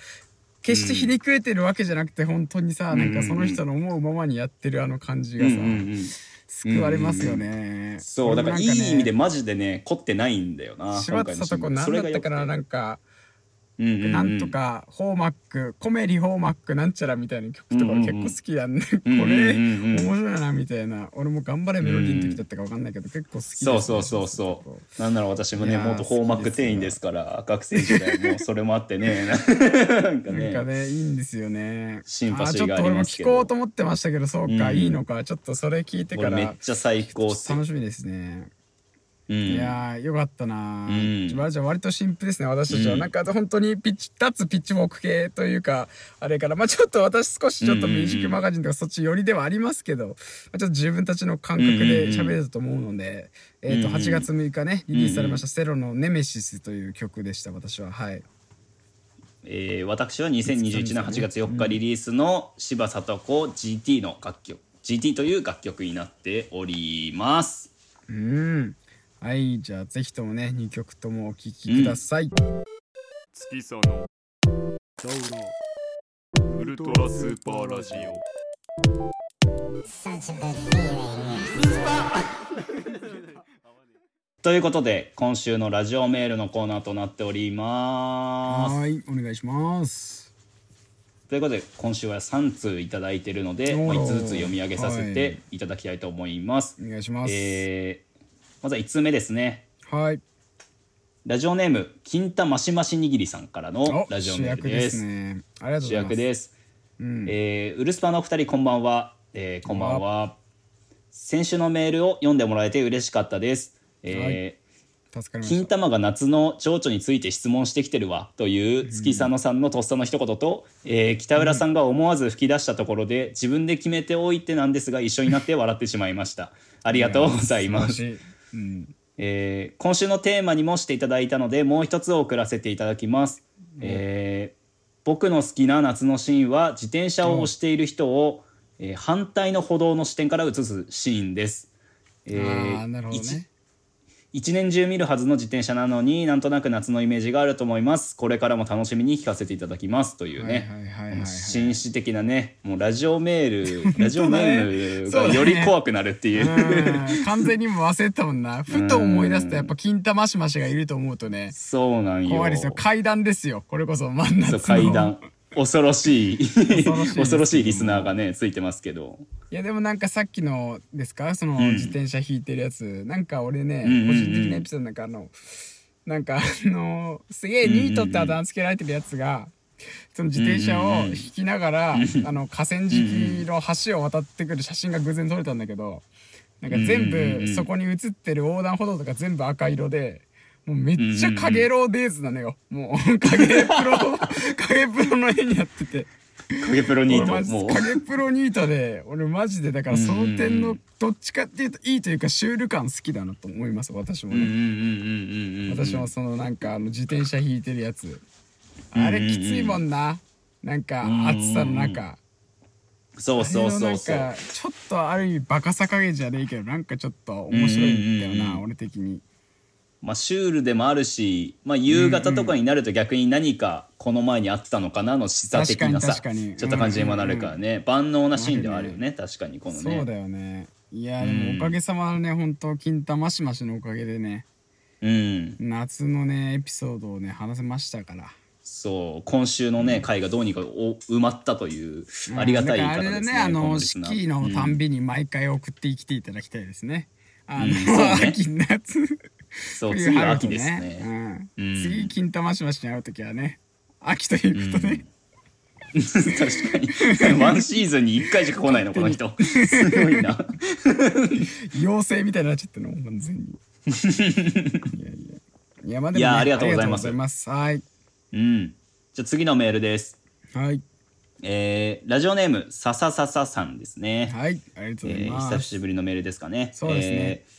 決してひねくれてるわけじゃなくて本当にさなんかその人の思うままにやってるあの感じがさうんうんうん。救われますよね。そうだからいい意味でマジでね凝ってないんだよな柴田聡子なんだったかななんかなんとかホーマックコメリホーマックなんちゃらみたいな曲とか俺結構好きなんでこれうん面白いなみたいな。俺も頑張れメロディーの時だったか分かんないけど結構好きそうそうそうそう。なんなら私もね元ホーマック店員ですから学生時代もうそれもあってね。なんかなんかねねいいんですよね。シンパシーがああちょっと俺もりますけど聞こうと思ってましたけどそうか、うん。いいのか。ちょっとそれ聞いてか俺めっらちゃ最高っすよ。楽しみですね、うん。いやーよかったな。うん。ー、まあじゃあ割とシンプルですね私たちは、うん。なんか本当にピッチ脱ピッチフォーク系というかあれからまあちょっと私少しちょっとミュージックマガジンとかそっち寄りではありますけど、まあ、ちょっと自分たちの感覚で喋れたと思うので、えっ、とうんうん。8月6日ねリリースされました「セロのネメシス」という曲でした私は。はい。えー私は2021年8月4日リリースの柴聡子 GT の楽曲 GT という楽曲になっておりますうんはいじゃあぜひともね2曲ともお聴きください、月そのダウロウルトラスーパーラジオ。ということで今週のラジオメールのコーナーとなっております。はいお願いします。ということで今週は3通いただいているので、まあ、おー5つずつ読み上げさせはい。ていただきたいと思います、お願いします、えーまずは1通目ですね。はい。ラジオネーム金太マシマシにぎりさんからのおラジオ主役でメールです。すね。ありがとうご主ざいます。役です、うん。えーウルスパのお二人こんばんは、えーこんばんは。先週のメールを読んでもらえて嬉しかったです、えー助かりました。金玉が夏の蝶々について質問してきてるわ。という月佐野さんのとっさの一言と、えー北浦さんが思わず吹き出したところで自分で決めておいてなんですが一緒になって笑ってしまいました。ありがとうございますうん。えー今週のテーマにもしていただいたのでもう一つ送らせていただきます、えー僕の好きな夏のシーンは自転車を押している人を、えー反対の歩道の視点から映すシーンです。えああなるほど一ね一年中見るはずの自転車なのになんとなく夏のイメージがあると思います。これからも楽しみに聞かせていただきます。というね、紳士的なねもうラジオメール ラジオメールがより怖くなるっていう。うん。完全にもう忘れてたもんな。ふと思い出すとやっぱ金玉しましがいると思うとね。そうなんよ。怖いですよ。階段ですよ。これこそ。真ん中階段恐ろしい。恐ろしいです恐ろしいリスナーがねついてますけど。いやでもなんかさっきのですか？そのん。自転車引いてるやつ、なんか俺ね、うんうんうん個人的なエピソードなんかあのなんかあのすげえニートってあだ名つけられてるやつがその自転車を引きながら、あの河川敷の橋を渡ってくる写真が偶然撮れたんだけどなんか全うんうんうんうん。部そこに写ってる横断歩道とか全部赤色で。もうめっちゃ影ローデーズなのよ。もう影プロ、影プロの絵になってて。影プロニートもう。影プロニートで俺マジでだからその点のどっちかっていうといいというかシュール感好きだなと思います私もね、私もそのなんかあの自転車引いてるやつ。あれきついもんな。なんか暑さの中。そうそうそうそう。なんかちょっとある意味バカさ加減じゃねえけどなんかちょっと面白いんだよな、俺的にまあ、シュールでもあるし、まあ、夕方とかになると逆に何かこの前にあったのかなの示唆的なさちょっと感じにもなるからね、万能なシーンではあるよね。確かにこのね。そうだよね。いやでもおかげさまでね本当金玉しましのおかげでねうん。夏のねエピソードをね話せましたから。そう。今週のね回がどうにかお埋まったというありがたい方だからあれだねあですねこのリスナー。四季のたんびに毎回送ってきていただきたいですね、あの、うん。ね。秋夏そう冬次は秋春とですね。うん。うん。次金玉しましに会う時はね秋ということで、確かに。ワンシーズンに1回しか来ないのこの人。すごいな。妖精みたいになっちゃってるの完全に。いやいや。いやまあでもねいやありがとうございます。ありがとうございます。はい。うん。じゃあ次のメールです。はい。えーラジオネームさささささんですね。はいありがとうござえーいます、久しぶりのメールですかね。そうですね。えー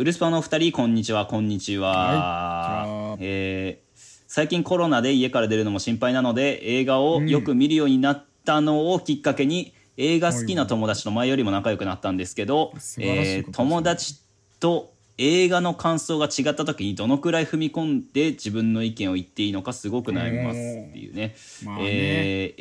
ウルスパのお二人こんにちはこんにちは。はいえー最近コロナで家から出るのも心配なので映画をよく見るようになったのをきっかけに、映画好きな友達と前よりも仲良くなったんですけど、素晴らしいえー友達と映画の感想が違った時にどのくらい踏み込んで自分の意見を言っていいのかすごく悩みますっていうね。まあね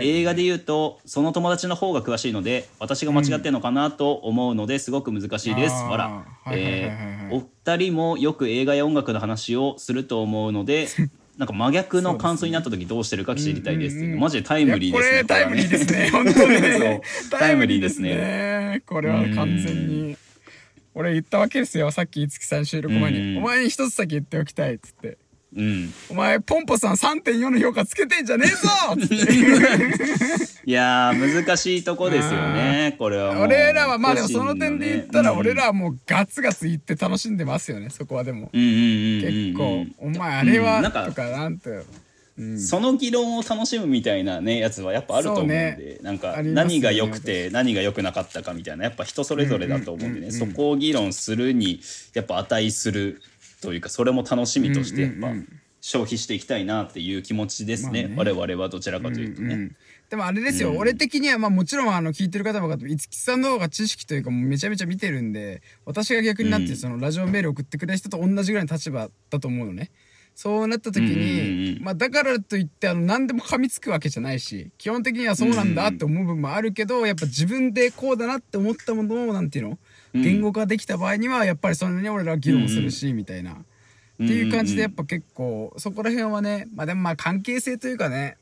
映画で言うとその友達の方が詳しいので私が間違ってるのかなと思うのですごく難しいです。あー。わら、えーお二人もよく映画や音楽の話をすると思うので なんか真逆の感想になった時どうしてるか知りたいです。っていううんうんうん。マジでタイムリーですね。タイムリーですね。本当ねタイムリーですね。ね。これは完全に。俺言ったわけですよさっき五木さん収録前うん。に「お前に一つだけ言っておきたい」っつってうん、「お前ポンポさん3.4の評価つけてんじゃねえぞ!」いやー難しいとこですよねこれはもう。俺らはまあでもその点で言ったらね俺らはもうガツガツ言って楽しんでますよねそこはでも。うんうんうんうんうん。結構「お前あれは」とかなんてうん。その議論を楽しむみたいなねやつはやっぱあると思うんで、ね。なんか何が良くて何が良くなかったかみたいなやっぱ人それぞれだと思うんでね、そこを議論するにやっぱ値するというかそれも楽しみとしてやっぱうんうん。うん消費していきたいなっていう気持ちですね,、まあね。我々はどちらかというとね。うんでもあれですよ、俺的にはまあもちろんあの聞いてる方も分かって五木さんの方が知識というかもうめちゃめちゃ見てるんで私が逆になっうん。てそのラジオメール送ってくれた人と同じぐらいの立場だと思うのね。そうなった時うんうんに、うん。まあだからといってあの何でも噛みつくわけじゃないし基本的にはそうなんだって思う部分もあるけどやっぱ自分でこうだなって思ったものをなんていうのうん言語化できた場合にはやっぱりそれに俺らは議論するしみたいな。っていう感じでやっぱ結構そこら辺はねまあでもまあ関係性というかね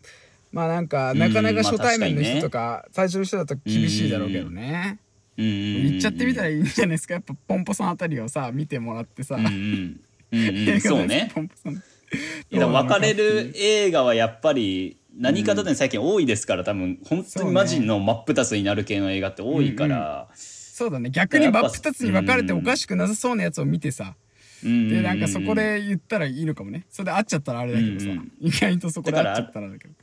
まあなんかなかなか初対面の人とか最初の人だと厳しいだろうけどね。言っちゃってみたらいいいんじゃないですか。やっぱポンポさんあたりをさ見てもらってさ。うんうん。うんうん。う んそうね。別れる映画はやっぱり何かとで最近多いですから多分本当にマジの真っ二つになる系の映画って多いから、そうだね。逆に真っ二つに分かれておかしくなさそうなやつを見てさ。うん。でなんかそこで言ったらいいのかもね。それで会っちゃったらあれだけどさ。うん。うん意外とそこで会っちゃったらだけど。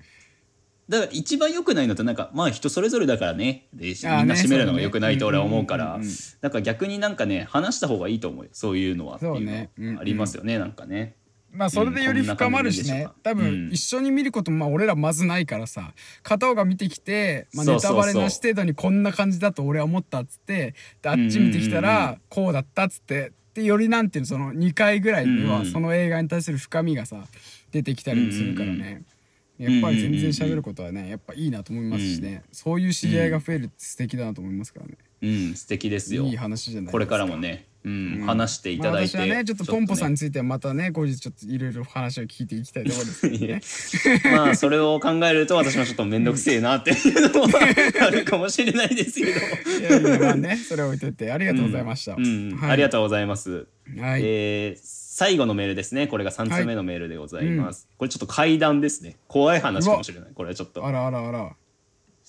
だから一番良くないのってなんかまあ人それぞれだからね。でみんな締めるのが良くないと俺は思うから。そうだね。うんから逆になんかね話した方がいいと思うよ。そういうのはっていうのはそうね。うんうん。ありますよねなんかねまあそれでより深まるしね、多分一緒に見ることもまあ俺らまずないからさ。片方が見てきて、まあ、ネタバレなし程度にこんな感じだと俺は思ったっつってであっち見てきたらこうだったっつって。でよりなんていうのその2回ぐらいではその映画に対する深みがさ出てきたりするからね。やっぱり全然喋ることはねやっぱいいなと思いますしね、そういう知り合いが増えるって素敵だなと思いますからね。うん。素敵ですよ。いい話じゃないこれからもね、うん、話していただいて、まあ、私はねちょっとポンポさんについてはまたね後日ちょっといろいろ話を聞いていきたいところですね。まあそれを考えると私もちょっと面倒くせえなっていうのもあるかもしれないですけど。いやいやまあねそれを置いといてありがとうございました、うん。うん。はい、ありがとうございます、はい、えー、最後のメールですね。これが3つ目のメールでございます、はい。うん、これちょっと階段ですね。怖い話かもしれない。これはちょっと。あらあらあら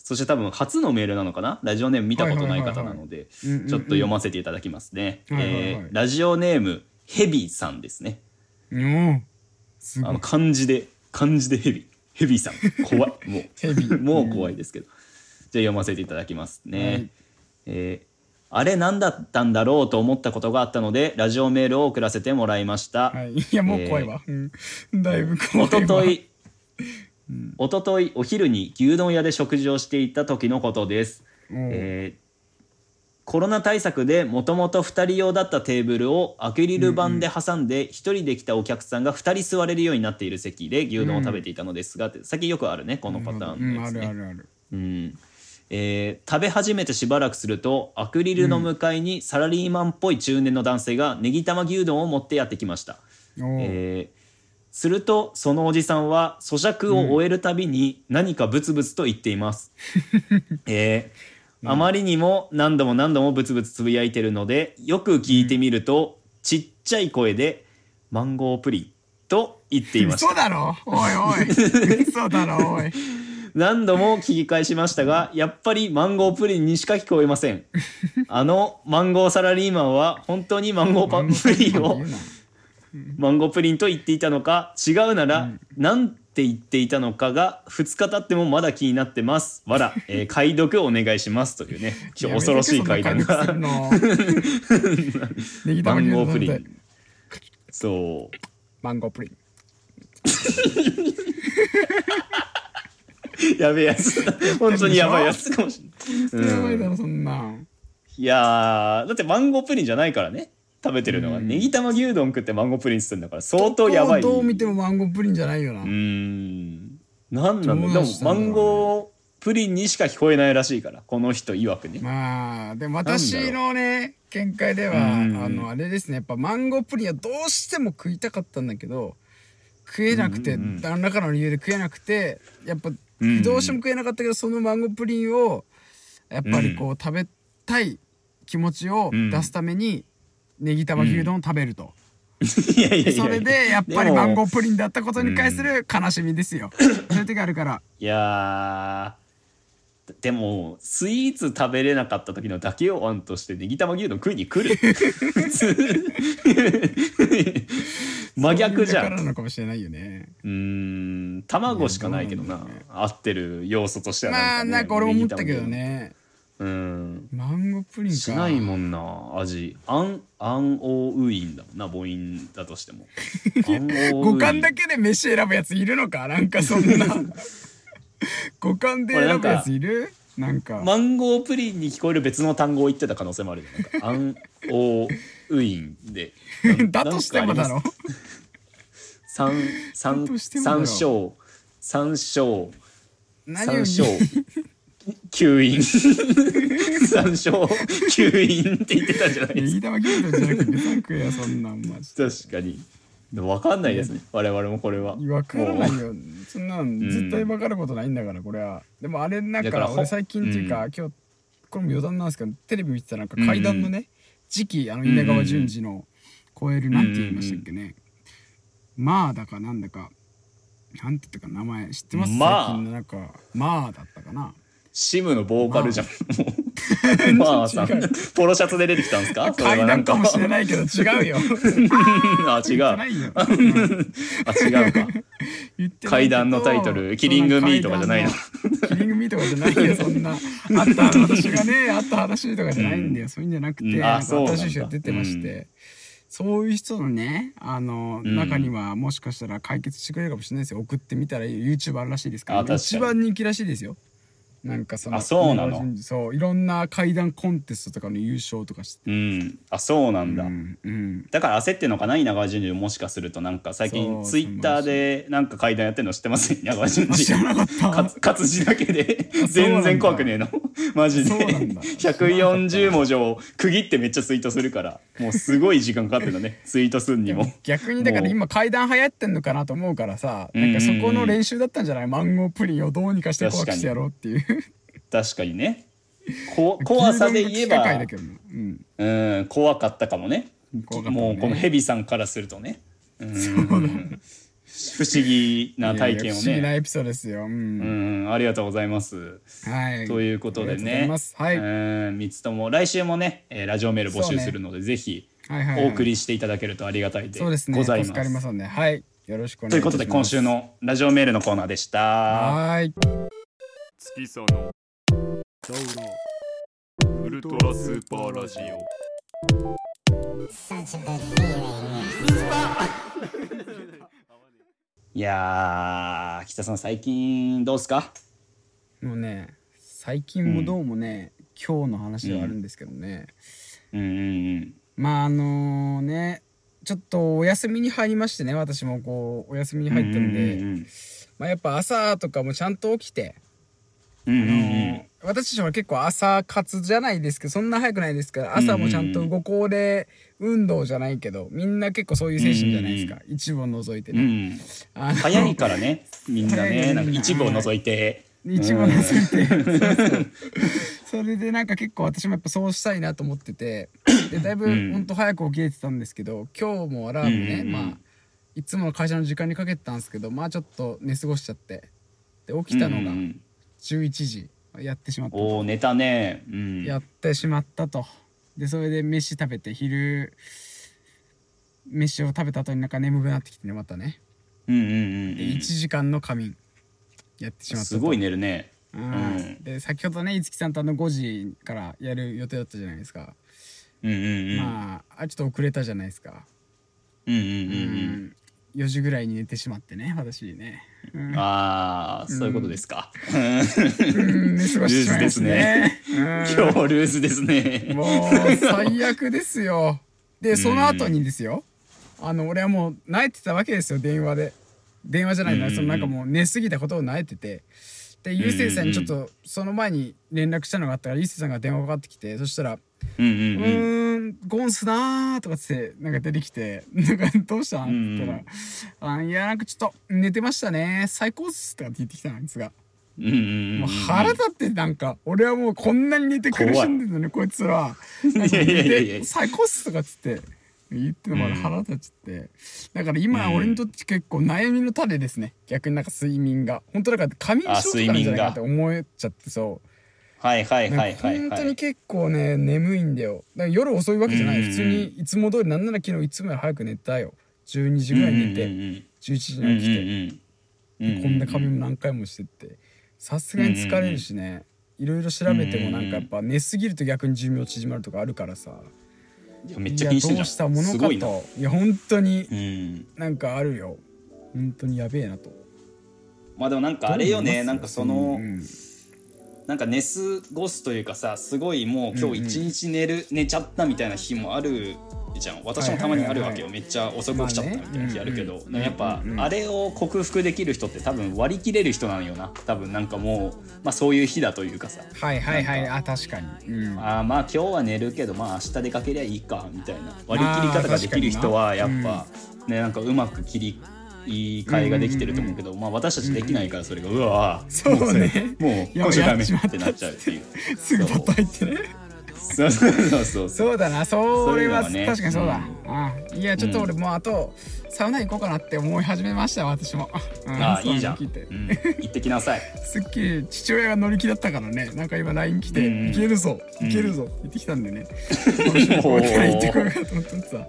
そして多分初のメールなのかな？ラジオネーム見たことない方なのでちょっと読ませていただきますね、えラジオネームヘビさんですね。うん。あの漢字で漢字でヘビ。ヘビさん。怖い。もう。もう怖いですけど。じゃあ読ませていただきますね、はい、えー、あれ何だったんだろうと思ったことがあったのでラジオメールを送らせてもらいました、はい、いやもう怖いわ、えー、うん、だいぶ怖いわ。おととい一昨日お昼に牛丼屋で食事をしていた時のことです、えー、コロナ対策でもともと2人用だったテーブルをアクリル板で挟んで1人で来たお客さんが2人座れるようになっている席で牛丼を食べていたのですが、うん、最よくあるねこのパターンのやつね。うんえー、食べ始めてしばらくするとアクリルの向かいにサラリーマンっぽい中年の男性がネギ玉牛丼を持ってやってきました。えーするとそのおじさんは咀嚼を終えるたびに何かブツブツと言っています。えー、あまりにも何度も何度もブツブツつぶやいてるのでよく聞いてみると、ちっちゃい声で「マンゴープリン」と言っていました。そうだろ？おいおいそうだろおい。何度も聞き返しましたがやっぱりマンゴープリンにしか聞こえませんあのマンゴーサラリーマンは本当にマンゴーパンプリンをマンゴープリンと言っていたのか違うなら何て言っていたのかが2日経ってもまだ気になってます。わら、えー、解読お願いします。というね恐ろしい階段がマンゴープリン。そう。マンゴープリン。やべえやつ。本当にやばいやつかもしれない、やばいだろそんないやだってマンゴープリンじゃないからね食べてるのが、ネギ玉牛丼食ってマンゴープリンするんだから相当やばい。どう見てもマンゴープリンじゃないよな。うん。なんなんだでもマンゴープリンにしか聞こえないらしいからこの人曰くね。まあでも私のね見解ではあのあれですね。やっぱマンゴープリンはどうしても食いたかったんだけど食えなくて、何らかの理由で食えなくてやっぱどうしても食えなかったけどそのマンゴープリンをやっぱりこう食べたい気持ちを出すためにネギ玉牛丼を食べると。いやいやそれでやっぱりマンゴープリンだったことに対する悲しみですよ。そういう時あるから。いやでもスイーツ食べれなかった時の妥協案としてネギ玉牛丼食いに来る 真逆じゃん。なのかもしれないよね。うん卵しかないけどな、ね、合ってる要素としてはなんか、ね、まあなんか俺も思ったけどね。うん。マンゴープリンか。しないもんな味。アンアンオウインだもんな母音だとしても。五感だけで飯選ぶやついるのか？なんかそんな。五感で選ぶやついる？なんか。マンゴープリンに聞こえる別の単語を言ってた可能性もあるよ。なんかアンオウインで。だとしてもだろ。三三三章。三章。三章吸引 山椒吸引って言ってたじゃないですか。飯玉じゃなくて別食えやそんなんマジ確かに。分かんないですね、我々もこれは。分からないよ。そんなん絶対分かることないんだから、これは。でもあれなんか俺最近っていうか、今日これも余談なんですけどテレビ見てたらなんか階段のね、次期あの稲川淳二の超えるなんて言いましたっけね。まあだかなんだかなんて言ったか名前知ってます、まあ、最近のなんかまあだったかな。シムのボーカルじゃん。まあさん、ポロシャツで出てきたんですか？階段かもしれないけど違うよ。あ、違う。あ、違うか。階段のタイトル、キリングミーとかじゃないの。キリングミーとかじゃないよ、そんな。あった私がね、あった話とかじゃないんだよ。そういうんじゃなくて、新しい人が出てまして。そういう人のねあの、うん中にはもしかしたら解決してくれるかもしれないですよ送ってみたら YouTube あるらしいですから、一番人気らしいですよなんかそのあそうなの。そういろんな階段コンテストとかの優勝とかして。うん。あそうなんだ、うんうん。だから焦ってんのかな稲川淳二もしかすると。なんか最近ツイッターでなんか階段やってるの知ってます？稲川淳二。あ知らなかった。活活字だけで。全然怖くねえの？マジで。そうなんだ。140文字を区切ってめっちゃツイートするからもうすごい時間かかってるのね。ツイートするにも。逆にだから今階段流行ってんのかなと思うからさなんかそこの練習だったんじゃない？マンゴープリンをどうにかして怖くしてやろうっていう。確かにね。こ怖さで言えばだけどなうん。うん怖かったかもね。ね。もうこのヘビさんからするとね。うん不思議な体験をねエピソードですよ。うん。うんありがとうございますはい。ということでありがとうござねいますはい。うん3つとも来週もね、えーラジオメール募集するので、ぜひはいはいはいお送りしていただけるとありがたいでそうですね。ございます。助かりますので、はい。よろしくお願いということで今週の。のラジオメールのコーナーでした。はーい。月さのダウロウルトラスーパーラジオ いやー北さん最近どうですか？もうね、最近もどうもね、今日の話ではあるんですけどね。うんうんうんまああのね、ちょっとお休みに入りましてね、私もこうお休みに入ったので、うんまあやっぱ朝とかもちゃんと起きて。うんうんうんあの私たちは結構朝活じゃないですけどそんな早くないですから朝もちゃんとご高齢運動じゃないけどみんな結構そういう精神じゃないですか、一部を除いてうんうね、ん早いからねみんなね。ね なんか一部を除いて。一部を除いて、それでなんか結構私もやっぱそうしたいなと思ってて。でだいぶうん。ほんと早く起きれてたんですけど今日もアラームね、うんうんうん。まあいつもの会社の時間にかけてたんですけどまあちょっと寝過ごしちゃって。で起きたのがうんうんうん。11時やってしまったと。おお寝たね。うん。やってしまったとでそれで飯食べて昼飯を食べた後になんか眠くなってきてねまたね。うんうんうんで1時間の仮眠。やってしまったと。すごい寝るね。うん。うん。で先ほどね五木さんとあの5時からやる予定だったじゃないですか、うんうんうん。まああちょっと遅れたじゃないですか。ううんうんうん。うんん4時ぐらいに寝てしまってね私ね。うん。ああそういうことですか。うん。寝過ごしてしまいましたね。うん。今日ルーズですね。もう最悪ですよ。でその後にですよ。あの俺はもう泣いてたわけですよ電話で。電話じゃないな、うんうんうん。そのなんかもう寝すぎたことを泣いてて。でゆうせいさんにちょっとその前に連絡したのがあったからゆうせいさんが電話かかってきてそしたら「ううんうん。うんーんゴンスなー」とかっつってなんか出てきて「なんかどうしたん?」って言ったら「あいやなんかちょっと寝てましたね。最高っす」とかって言ってきたのあいつが。うんうんうんもう腹立ってなんか俺はもうこんなに寝て苦しんでるのにこいつら最高っすとかっつって言ってのまだ腹立っちゃって。だから今俺にとって結構悩みの種ですね。逆になんか睡眠が。本当だから仮眠しようとかなんじゃないかって思っちゃってそうはいはいなんかはいはい。本当にはい結構ね眠いんだよ。だから夜遅いわけじゃないうんうんうん。普通にいつも通りなんなら昨日いつもより早く寝たよ。12時ぐらいに寝てうんうん11時うん。に起きて。うんうんこんな仮眠何回もしてって。さすがに疲れるしね。いろいろ調べてもなんかやっぱ寝すぎると逆に寿命縮まるとかあるからさ。いやめっちゃ気にしてどうんしたものかといや本当にうん。なんかあるよ。本当にやべえなと。まあでもなんかあれよね。なんかそのうんなんか寝過ごすというかさすごいもう今日一日寝る寝ちゃったみたいな日もあるじゃん。私もたまにあるわけよ。めっちゃ遅く起きちゃったみたいな日あるけど。まあね。やっぱうんうんあれを克服できる人って多分割り切れる人なのよな。多分なんかもうまあそういう日だというかさ。はいはいはい。あ確かにうんあーまあ今日は寝るけどまあ明日出かけりゃいいかみたいな割り切り方ができる人はやっぱねなん。かうまく切り替えができてると思うけど、まあ私たちできないからそれがうわー。そうね。もういや今週ダメやってなっちゃうっていう。すぐパッと入ってねそう。そうそうそうそうだなそれはね。確かにそうだ。うん。あいやちょっと俺もうあとサウナ行こうかなって思い始めました私も。うんそうああいいじゃん、うん、行ってきなさい。すっきり父親が乗り気だったからね。なんか今 LINE 来て「うんいけるぞうん。いけるぞ」言ってきたんでね。今週これから行ってこようかと思ってさ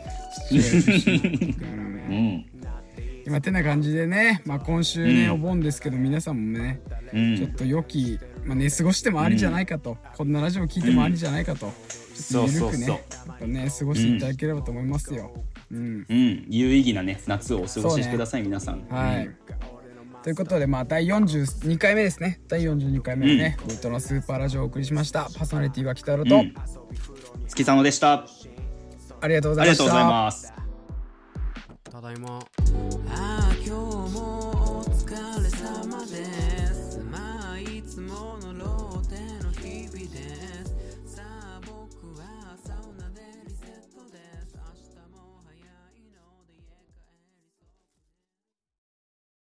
父親と一緒に。だからうねん今てな感じでね、まあ、今週ね、うん。お盆ですけど皆さんもねうん。ちょっと良き、まあ、寝過ごしてもありじゃないかと、こんなラジオ聞いてもありじゃないかと、そうそうそう。ゆるくねね過ごしていただければと思いますよ。うん、うん。有意義なね夏をお過ごそうねしください、皆さん。はい、ということでまあ第42回目ですね。第42回目のね、ウルトラスーパーラジオをお送りしました。パーソナリティは北野と、うん。月佐野でした。ありがとうございましたただいま。